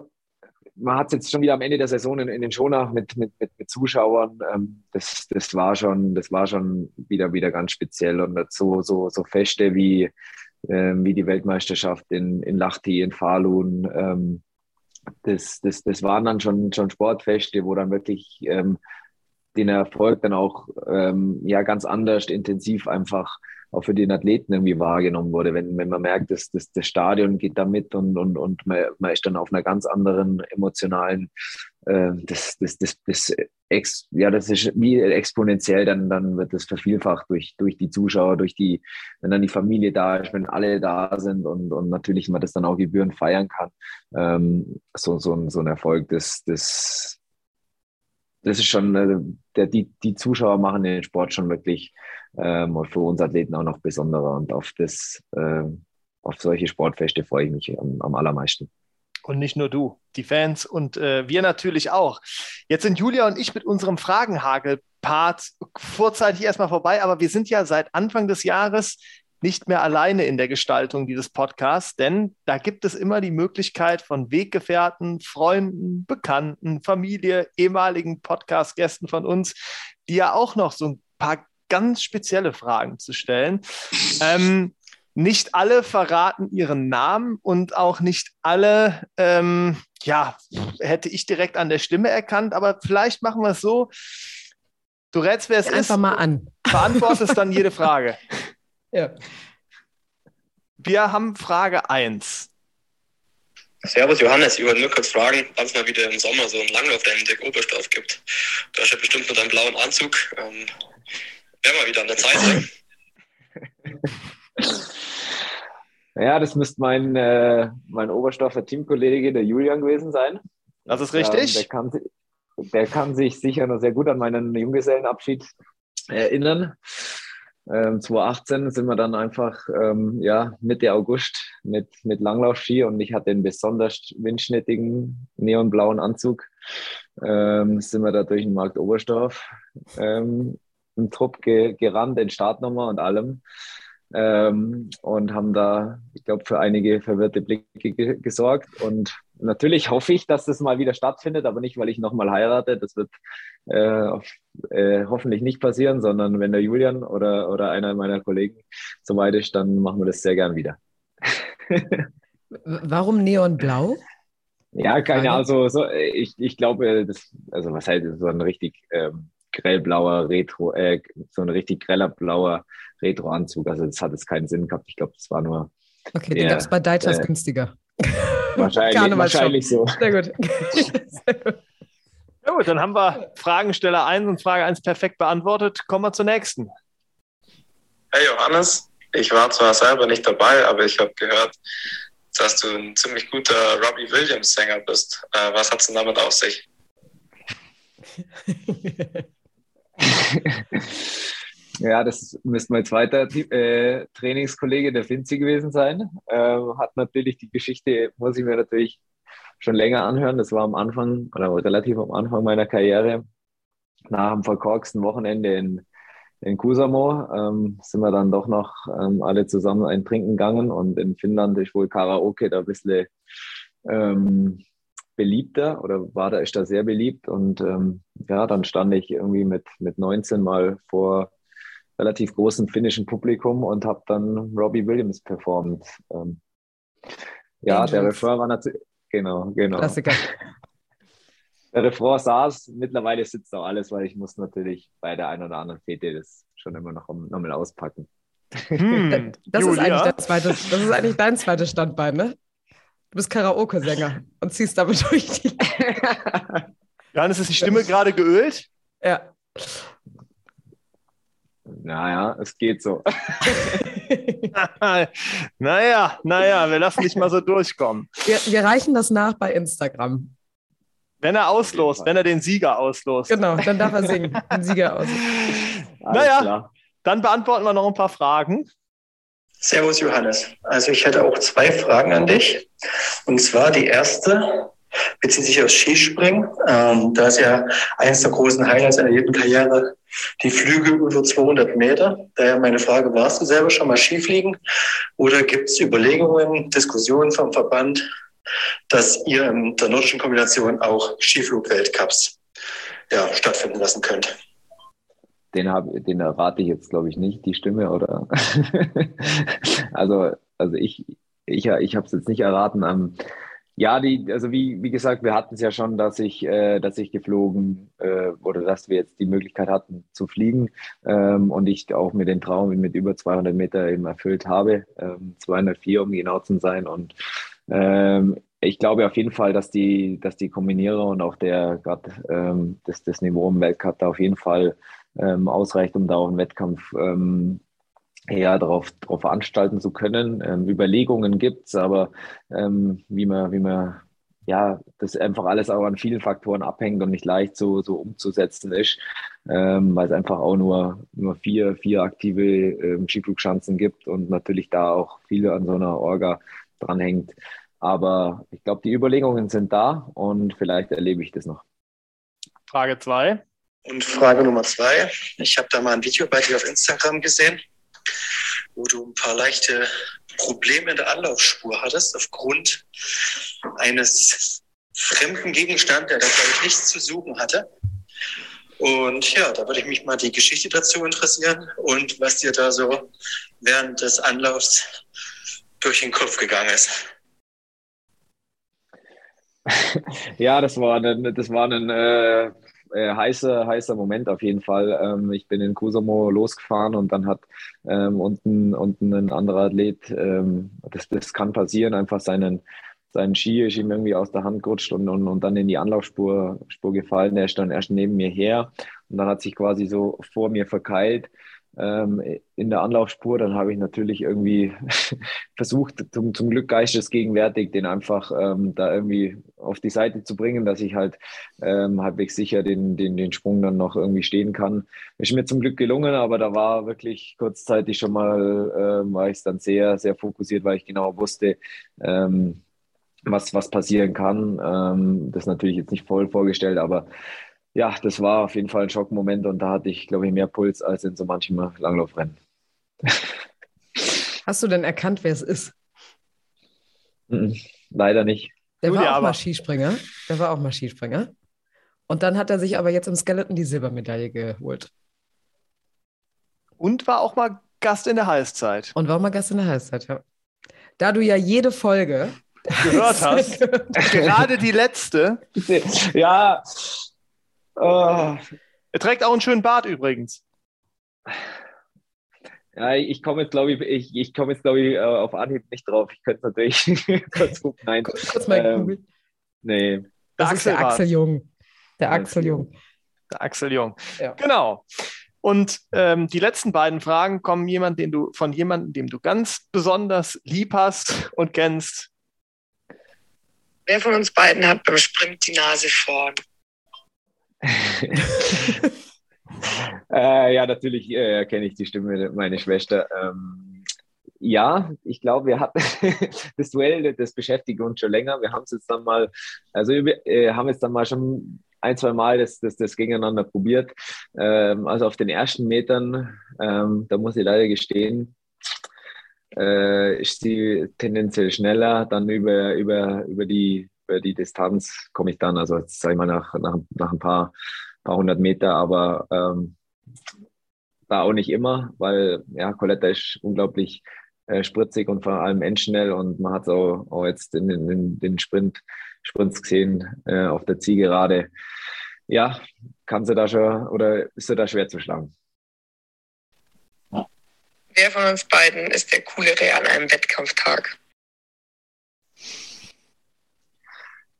[SPEAKER 3] man hat es jetzt schon wieder am Ende der Saison in, in den Schoner mit, mit, mit, mit Zuschauern. Ähm, das, das, war schon, das war schon wieder, wieder ganz speziell. Und so, so, so Feste wie, ähm, wie die Weltmeisterschaft in, in Lahti, in Falun, ähm, das, das, das waren dann schon, schon Sportfeste, wo dann wirklich ähm, den Erfolg dann auch ähm, ja ganz anders intensiv einfach auch für den Athleten irgendwie wahrgenommen wurde. Wenn, wenn man merkt, dass, dass das Stadion geht da mit und, und, und man, man ist dann auf einer ganz anderen emotionalen, äh, das, das, das, das, ex, ja, das ist wie exponentiell, dann, dann wird das vervielfacht durch, durch die Zuschauer, durch die, wenn dann die Familie da ist, wenn alle da sind und, und natürlich man das dann auch gebührend feiern kann. Ähm, so, so, so ein Erfolg, das, das, das ist schon, äh, der, die, die Zuschauer machen den Sport schon wirklich ähm, für uns Athleten auch noch besonderer. Und auf das, äh, auf solche Sportfeste freue ich mich am, am allermeisten.
[SPEAKER 4] Und nicht nur du, die Fans und äh, wir natürlich auch. Jetzt sind Julia und ich mit unserem Fragenhagel-Part vorzeitig erstmal vorbei, aber wir sind ja seit Anfang des Jahres nicht mehr alleine in der Gestaltung dieses Podcasts, denn da gibt es immer die Möglichkeit von Weggefährten, Freunden, Bekannten, Familie, ehemaligen Podcast-Gästen von uns, die ja auch noch so ein paar ganz spezielle Fragen zu stellen. Ähm, nicht alle verraten ihren Namen und auch nicht alle, ähm, ja, hätte ich direkt an der Stimme erkannt, aber vielleicht machen wir es so. Du rätst, wer es
[SPEAKER 2] Einfach
[SPEAKER 4] ist.
[SPEAKER 2] Einfach mal an.
[SPEAKER 4] Beantwortest dann jede Frage.
[SPEAKER 2] Ja.
[SPEAKER 4] Wir haben Frage 1.
[SPEAKER 5] Servus Johannes, ich wollte nur kurz fragen, wann es mal wieder im Sommer so einen Langlaufrennen in der Oberstdorf gibt. Du hast ja bestimmt nur deinen blauen Anzug. Ähm, Wäre mal wieder an der Zeit. Ne?
[SPEAKER 3] Ja, das müsste mein, äh, mein Oberstoffer Teamkollege, der Julian, gewesen sein.
[SPEAKER 4] Das ist richtig.
[SPEAKER 3] Ähm, der, kann, der kann sich sicher noch sehr gut an meinen Junggesellenabschied erinnern. Ähm, 2018 sind wir dann einfach ähm, ja, Mitte August mit, mit Langlaufski und ich hatte den besonders windschnittigen neonblauen Anzug. Ähm, sind wir da durch den Markt Oberstdorf ähm, im Trupp ge gerannt, in Startnummer und allem. Ähm, und haben da, ich glaube, für einige verwirrte Blicke ge gesorgt. Und natürlich hoffe ich, dass das mal wieder stattfindet, aber nicht, weil ich nochmal heirate. Das wird äh, äh, hoffentlich nicht passieren, sondern wenn der Julian oder, oder einer meiner Kollegen soweit ist, dann machen wir das sehr gern wieder.
[SPEAKER 2] Warum Neonblau?
[SPEAKER 3] Ja, keine Ahnung. Also, so, ich, ich glaube, das, also was heißt so ein richtig ähm, grellblauer Retro, äh, so ein richtig greller blauer Retro-Anzug. Also das hat jetzt keinen Sinn gehabt. Ich glaube, das war nur.
[SPEAKER 2] Okay, den gab es bei Deiters äh, günstiger.
[SPEAKER 3] Wahrscheinlich, wahrscheinlich so.
[SPEAKER 2] Sehr gut.
[SPEAKER 4] Sehr gut. Ja gut, dann haben wir Fragensteller 1 und Frage 1 perfekt beantwortet. Kommen wir zur nächsten.
[SPEAKER 5] Hey Johannes, ich war zwar selber nicht dabei, aber ich habe gehört, dass du ein ziemlich guter Robbie Williams-Sänger bist. Äh, was hat es denn damit auf sich?
[SPEAKER 3] ja, das müsste mein zweiter äh, Trainingskollege, der Finzi, gewesen sein. Ähm, hat natürlich die Geschichte, muss ich mir natürlich schon länger anhören. Das war am Anfang oder relativ am Anfang meiner Karriere. Nach dem verkorksten Wochenende in, in Kusamo ähm, sind wir dann doch noch ähm, alle zusammen ein Trinken gegangen und in Finnland ist wohl Karaoke da ein bisschen ähm, beliebter oder war da, ist da sehr beliebt und ähm, ja, dann stand ich irgendwie mit, mit 19 mal vor relativ großem finnischen Publikum und habe dann Robbie Williams performt. Ähm, ja, Angels. der Refrain war natürlich, Genau, genau.
[SPEAKER 2] Klassiker.
[SPEAKER 3] Der Refrain saß, mittlerweile sitzt auch alles, weil ich muss natürlich bei der einen oder anderen Fete das schon immer noch nochmal auspacken.
[SPEAKER 2] Hm, das, ist eigentlich dein zweites, das ist eigentlich dein zweites Standbein, ne? Du bist Karaoke-Sänger und ziehst damit durch die.
[SPEAKER 4] Johannes, ist die Stimme gerade geölt?
[SPEAKER 2] Ja.
[SPEAKER 3] Naja, es geht so.
[SPEAKER 4] naja, naja, wir lassen dich mal so durchkommen.
[SPEAKER 2] Wir, wir reichen das nach bei Instagram.
[SPEAKER 4] Wenn er auslost, wenn er den Sieger auslost.
[SPEAKER 2] Genau, dann darf er singen. Den Sieger aus.
[SPEAKER 4] naja, klar. dann beantworten wir noch ein paar Fragen.
[SPEAKER 5] Servus Johannes. Also ich hätte auch zwei Fragen an dich. Und zwar die erste bezieht sich aufs Skispringen. Ähm, da ist ja eines der großen Highlights einer jeden Karriere die Flüge über 200 Meter. Daher meine Frage, warst du selber schon mal Skifliegen oder gibt es Überlegungen, Diskussionen vom Verband, dass ihr in der nordischen Kombination auch Skiflugweltcups ja, stattfinden lassen könnt?
[SPEAKER 3] Den, hab, den errate ich jetzt, glaube ich, nicht, die Stimme, oder? also, also ich, ich, ich habe es jetzt nicht erraten. Ähm, ja, die, also wie, wie gesagt, wir hatten es ja schon, dass ich, äh, dass ich geflogen äh, oder dass wir jetzt die Möglichkeit hatten zu fliegen ähm, und ich auch mir den Traum mit über 200 Meter eben erfüllt habe, ähm, 204 um genau zu sein. Und ähm, ich glaube auf jeden Fall, dass die, dass die Kombinierer und auch der gerade ähm, das, das Niveau im Weltcup da auf jeden Fall ähm, ausreicht, um da auch einen Wettkampf ähm, ja, darauf, darauf veranstalten zu können. Ähm, Überlegungen gibt's, aber ähm, wie man, wie man, ja, das einfach alles auch an vielen Faktoren abhängt und nicht leicht so, so umzusetzen ist, ähm, weil es einfach auch nur, nur vier, vier aktive ähm, Skiflugschanzen gibt und natürlich da auch viel an so einer Orga dranhängt. Aber ich glaube, die Überlegungen sind da und vielleicht erlebe ich das noch.
[SPEAKER 4] Frage zwei.
[SPEAKER 5] Und Frage Nummer zwei. Ich habe da mal ein Video bei dir auf Instagram gesehen wo du ein paar leichte Probleme in der Anlaufspur hattest, aufgrund eines fremden Gegenstands, der da, glaube ich, nichts zu suchen hatte. Und ja, da würde ich mich mal die Geschichte dazu interessieren und was dir da so während des Anlaufs durch den Kopf gegangen ist.
[SPEAKER 3] Ja, das war ein, das war ein äh, äh, heißer, heißer Moment auf jeden Fall. Ähm, ich bin in Kusamo losgefahren und dann hat ähm, unten, unten ein anderer Athlet, ähm, das, das kann passieren, einfach seinen, seinen Ski ist ihm irgendwie aus der Hand gerutscht und, und, und dann in die Anlaufspur Spur gefallen. Der ist dann erst neben mir her und dann hat sich quasi so vor mir verkeilt. Ähm, in der Anlaufspur, dann habe ich natürlich irgendwie versucht, zum, zum Glück geistesgegenwärtig, den einfach ähm, da irgendwie auf die Seite zu bringen, dass ich halt ähm, halbwegs sicher den, den, den Sprung dann noch irgendwie stehen kann. Ist mir zum Glück gelungen, aber da war wirklich kurzzeitig schon mal, ähm, war ich dann sehr, sehr fokussiert, weil ich genau wusste, ähm, was, was passieren kann. Ähm, das natürlich jetzt nicht voll vorgestellt, aber ja, das war auf jeden Fall ein Schockmoment und da hatte ich, glaube ich, mehr Puls als in so manchem Langlaufrennen.
[SPEAKER 2] Hast du denn erkannt, wer es ist?
[SPEAKER 3] Leider nicht.
[SPEAKER 2] Der Julia, war auch mal Skispringer. Der war auch mal Skispringer. Und dann hat er sich aber jetzt im Skeleton die Silbermedaille geholt.
[SPEAKER 4] Und war auch mal Gast in der Heißzeit.
[SPEAKER 2] Und war auch mal Gast in der Heißzeit, ja. Da du ja jede Folge
[SPEAKER 4] gehört hast, gerade die letzte.
[SPEAKER 3] Ja,
[SPEAKER 4] Oh. Er trägt auch einen schönen Bart übrigens.
[SPEAKER 3] Ja, ich komme jetzt, glaube ich, ich, ich komme jetzt, glaube ich, äh, auf Anhieb nicht drauf. Ich könnte natürlich kurz gucken. Nein. Kurz, kurz mal ähm, Nee.
[SPEAKER 2] Das der ist der Axel Jung. Der Axel Jung.
[SPEAKER 4] Der Axel Jung. Ja. Genau. Und ähm, die letzten beiden Fragen kommen jemand, den du, von jemandem, dem du ganz besonders lieb hast und kennst.
[SPEAKER 6] Wer von uns beiden hat beim Sprint die Nase vorn?
[SPEAKER 3] Äh, ja, natürlich äh, kenne ich die Stimme meiner Schwester. Ähm, ja, ich glaube, wir hatten das Duell, das beschäftigt uns schon länger. Wir haben es jetzt dann mal, also äh, haben jetzt dann mal schon ein, zwei Mal das, das, das gegeneinander probiert. Ähm, also auf den ersten Metern, ähm, da muss ich leider gestehen, äh, ist sie tendenziell schneller. Dann über, über, über die über die Distanz komme ich dann, also jetzt sage ich mal nach, nach, nach ein paar, paar hundert Meter, aber ähm, da auch nicht immer, weil ja, Coletta ist unglaublich äh, spritzig und vor allem endschnell und man hat es auch, auch jetzt in, in, in den Sprint, Sprints gesehen äh, auf der Zielgerade. Ja, kann sie da schon oder ist sie da schwer zu schlagen?
[SPEAKER 6] Wer von uns beiden ist der coolere an einem Wettkampftag?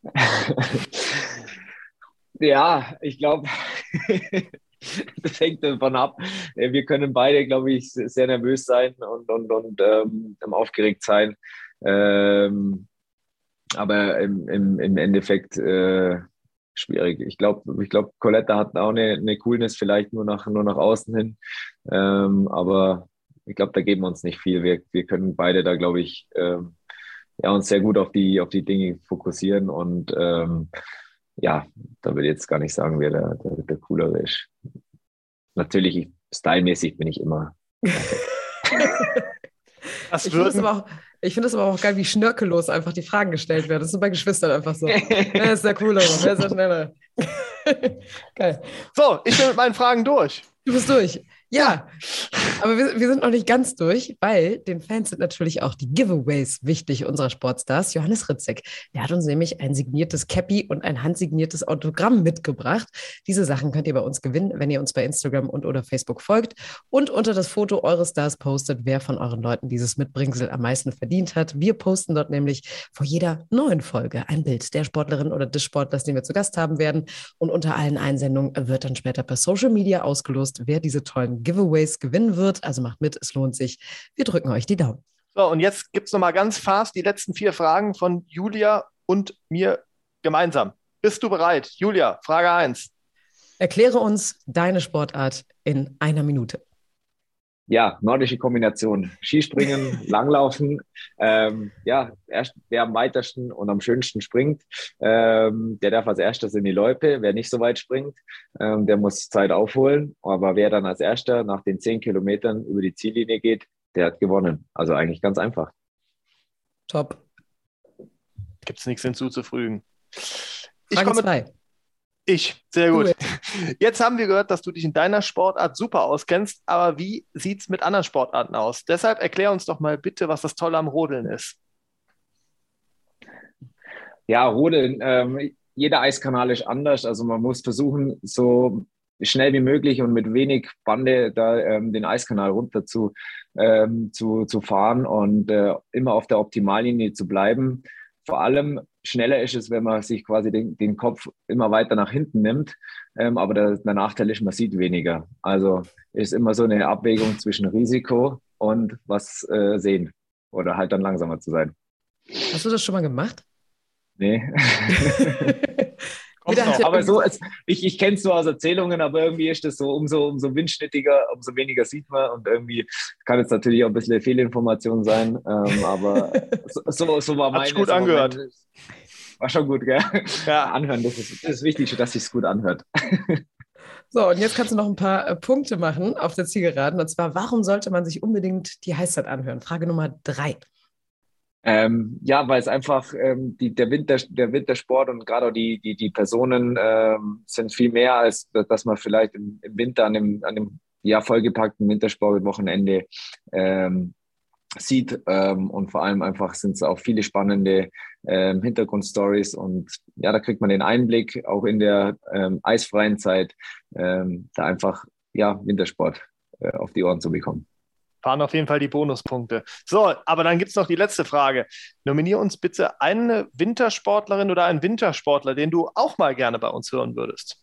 [SPEAKER 3] ja, ich glaube, das hängt davon ab. Wir können beide, glaube ich, sehr nervös sein und, und, und ähm, aufgeregt sein. Ähm, aber im, im, im Endeffekt äh, schwierig. Ich glaube, ich glaub, Coletta hat auch eine, eine Coolness, vielleicht nur nach, nur nach außen hin. Ähm, aber ich glaube, da geben wir uns nicht viel. Wir, wir können beide da, glaube ich, ähm, ja, uns sehr gut auf die, auf die Dinge fokussieren und ähm, ja, da würde ich jetzt gar nicht sagen, wer der, der, der coolere ist. Natürlich, stylmäßig bin ich immer.
[SPEAKER 2] ich finde es aber, find aber, auch geil, wie schnörkellos einfach die Fragen gestellt werden. Das ist bei Geschwistern einfach so. wer ist der coolere? Wer ist der schnellere?
[SPEAKER 4] geil. So, ich bin mit meinen Fragen durch.
[SPEAKER 2] Du bist durch. Ja, aber wir, wir, sind noch nicht ganz durch, weil den Fans sind natürlich auch die Giveaways wichtig unserer Sportstars. Johannes Ritzek, der hat uns nämlich ein signiertes Cappy und ein handsigniertes Autogramm mitgebracht. Diese Sachen könnt ihr bei uns gewinnen, wenn ihr uns bei Instagram und oder Facebook folgt und unter das Foto eures Stars postet, wer von euren Leuten dieses Mitbringsel am meisten verdient hat. Wir posten dort nämlich vor jeder neuen Folge ein Bild der Sportlerin oder des Sportlers, den wir zu Gast haben werden. Und unter allen Einsendungen wird dann später per Social Media ausgelost, wer diese tollen Giveaways gewinnen wird. Also macht mit, es lohnt sich. Wir drücken euch die Daumen.
[SPEAKER 4] So, und jetzt gibt es nochmal ganz fast die letzten vier Fragen von Julia und mir gemeinsam. Bist du bereit? Julia, Frage 1.
[SPEAKER 2] Erkläre uns deine Sportart in einer Minute
[SPEAKER 3] ja, nordische Kombination. Skispringen, Langlaufen. Ähm, ja, erst, wer am weitesten und am schönsten springt, ähm, der darf als erstes in die Loipe. Wer nicht so weit springt, ähm, der muss Zeit aufholen. Aber wer dann als erster nach den zehn Kilometern über die Ziellinie geht, der hat gewonnen. Also eigentlich ganz einfach.
[SPEAKER 2] Top.
[SPEAKER 4] Gibt es nichts hinzuzufügen.
[SPEAKER 2] Ich Frage komme, zwei.
[SPEAKER 4] Ich, sehr gut. Jetzt haben wir gehört, dass du dich in deiner Sportart super auskennst, aber wie sieht es mit anderen Sportarten aus? Deshalb erklär uns doch mal bitte, was das Tolle am Rodeln ist.
[SPEAKER 3] Ja, Rodeln, ähm, jeder Eiskanal ist anders. Also man muss versuchen, so schnell wie möglich und mit wenig Bande da ähm, den Eiskanal runter zu, ähm, zu, zu fahren und äh, immer auf der Optimallinie zu bleiben. Vor allem schneller ist es, wenn man sich quasi den, den Kopf immer weiter nach hinten nimmt. Ähm, aber der, der, Nachteil ist, man sieht weniger. Also ist immer so eine Abwägung zwischen Risiko und was äh, sehen oder halt dann langsamer zu sein.
[SPEAKER 2] Hast du das schon mal gemacht?
[SPEAKER 3] Nee. aber so, es, ich, ich kenne es nur aus Erzählungen, aber irgendwie ist das so, umso, umso windschnittiger, umso weniger sieht man und irgendwie kann es natürlich auch ein bisschen Fehlinformation sein, ähm, aber so, so, war
[SPEAKER 4] mein. Hat gut angehört. Moment,
[SPEAKER 3] war schon gut, gell? Ja. Anhören, das ist, das ist wichtig, dass sich es gut anhört.
[SPEAKER 2] So, und jetzt kannst du noch ein paar äh, Punkte machen auf der Zielgeraden. Und zwar, warum sollte man sich unbedingt die Heißzeit anhören? Frage Nummer drei.
[SPEAKER 3] Ähm, ja, weil es einfach ähm, die, der, Winter, der Wintersport und gerade auch die, die, die Personen ähm, sind viel mehr, als dass man vielleicht im, im Winter an dem, an dem ja, vollgepackten Wintersport-Wochenende ähm, sieht. Ähm, und vor allem einfach sind es auch viele spannende ähm, Hintergrundstories und ja, da kriegt man den Einblick auch in der ähm, eisfreien Zeit, ähm, da einfach ja, Wintersport äh, auf die Ohren zu bekommen
[SPEAKER 4] fahren auf jeden Fall die Bonuspunkte. So, aber dann gibt es noch die letzte Frage. Nominiere uns bitte eine Wintersportlerin oder einen Wintersportler, den du auch mal gerne bei uns hören würdest.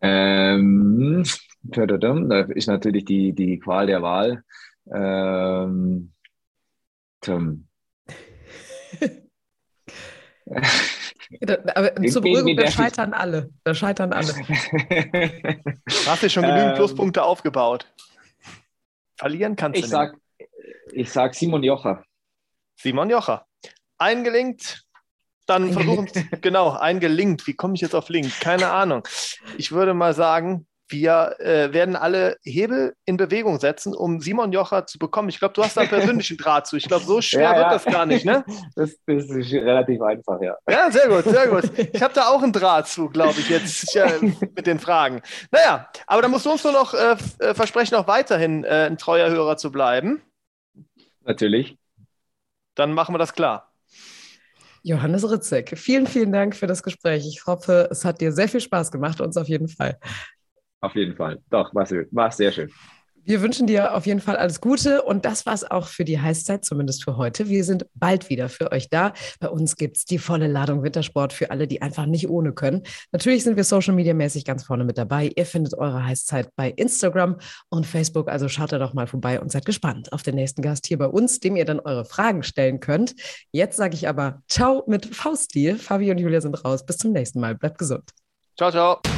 [SPEAKER 3] Ähm, da ist natürlich die, die Qual der Wahl. Ähm, Tim.
[SPEAKER 2] Aber zur Beruhigung, da scheitern alle. Da scheitern alle.
[SPEAKER 4] Hast du schon genügend ähm, Pluspunkte aufgebaut? Verlieren kannst
[SPEAKER 3] ich du sag, nicht. Ich sag Simon Jocher.
[SPEAKER 4] Simon Jocher. Eingelinkt. Dann versuchen, genau, eingelinkt. Wie komme ich jetzt auf Link? Keine Ahnung. Ich würde mal sagen, wir äh, werden alle Hebel in Bewegung setzen, um Simon Jocher zu bekommen. Ich glaube, du hast da einen persönlichen Draht zu. Ich glaube, so schwer ja, wird ja. das gar nicht, ne?
[SPEAKER 3] Das, das, ist relativ einfach, ja.
[SPEAKER 4] Ja, sehr gut, sehr gut. Ich habe da auch einen Draht zu, glaube ich, jetzt ja, mit den Fragen. Naja, aber da musst du uns nur noch äh, äh, versprechen, auch weiterhin äh, ein treuer Hörer zu bleiben.
[SPEAKER 3] Natürlich.
[SPEAKER 4] Dann machen wir das klar.
[SPEAKER 2] Johannes Ritzek, vielen, vielen Dank für das Gespräch. Ich hoffe, es hat dir sehr viel Spaß gemacht, uns auf jeden Fall.
[SPEAKER 3] Auf jeden Fall. Doch, war, war sehr schön.
[SPEAKER 2] Wir wünschen dir auf jeden Fall alles Gute und das war es auch für die Heißzeit, zumindest für heute. Wir sind bald wieder für euch da. Bei uns gibt es die volle Ladung Wintersport für alle, die einfach nicht ohne können. Natürlich sind wir Social Media mäßig ganz vorne mit dabei. Ihr findet eure Heißzeit bei Instagram und Facebook, also schaut da doch mal vorbei und seid gespannt auf den nächsten Gast hier bei uns, dem ihr dann eure Fragen stellen könnt. Jetzt sage ich aber Ciao mit Fauststil. Fabi und Julia sind raus. Bis zum nächsten Mal. Bleibt gesund.
[SPEAKER 4] Ciao, ciao.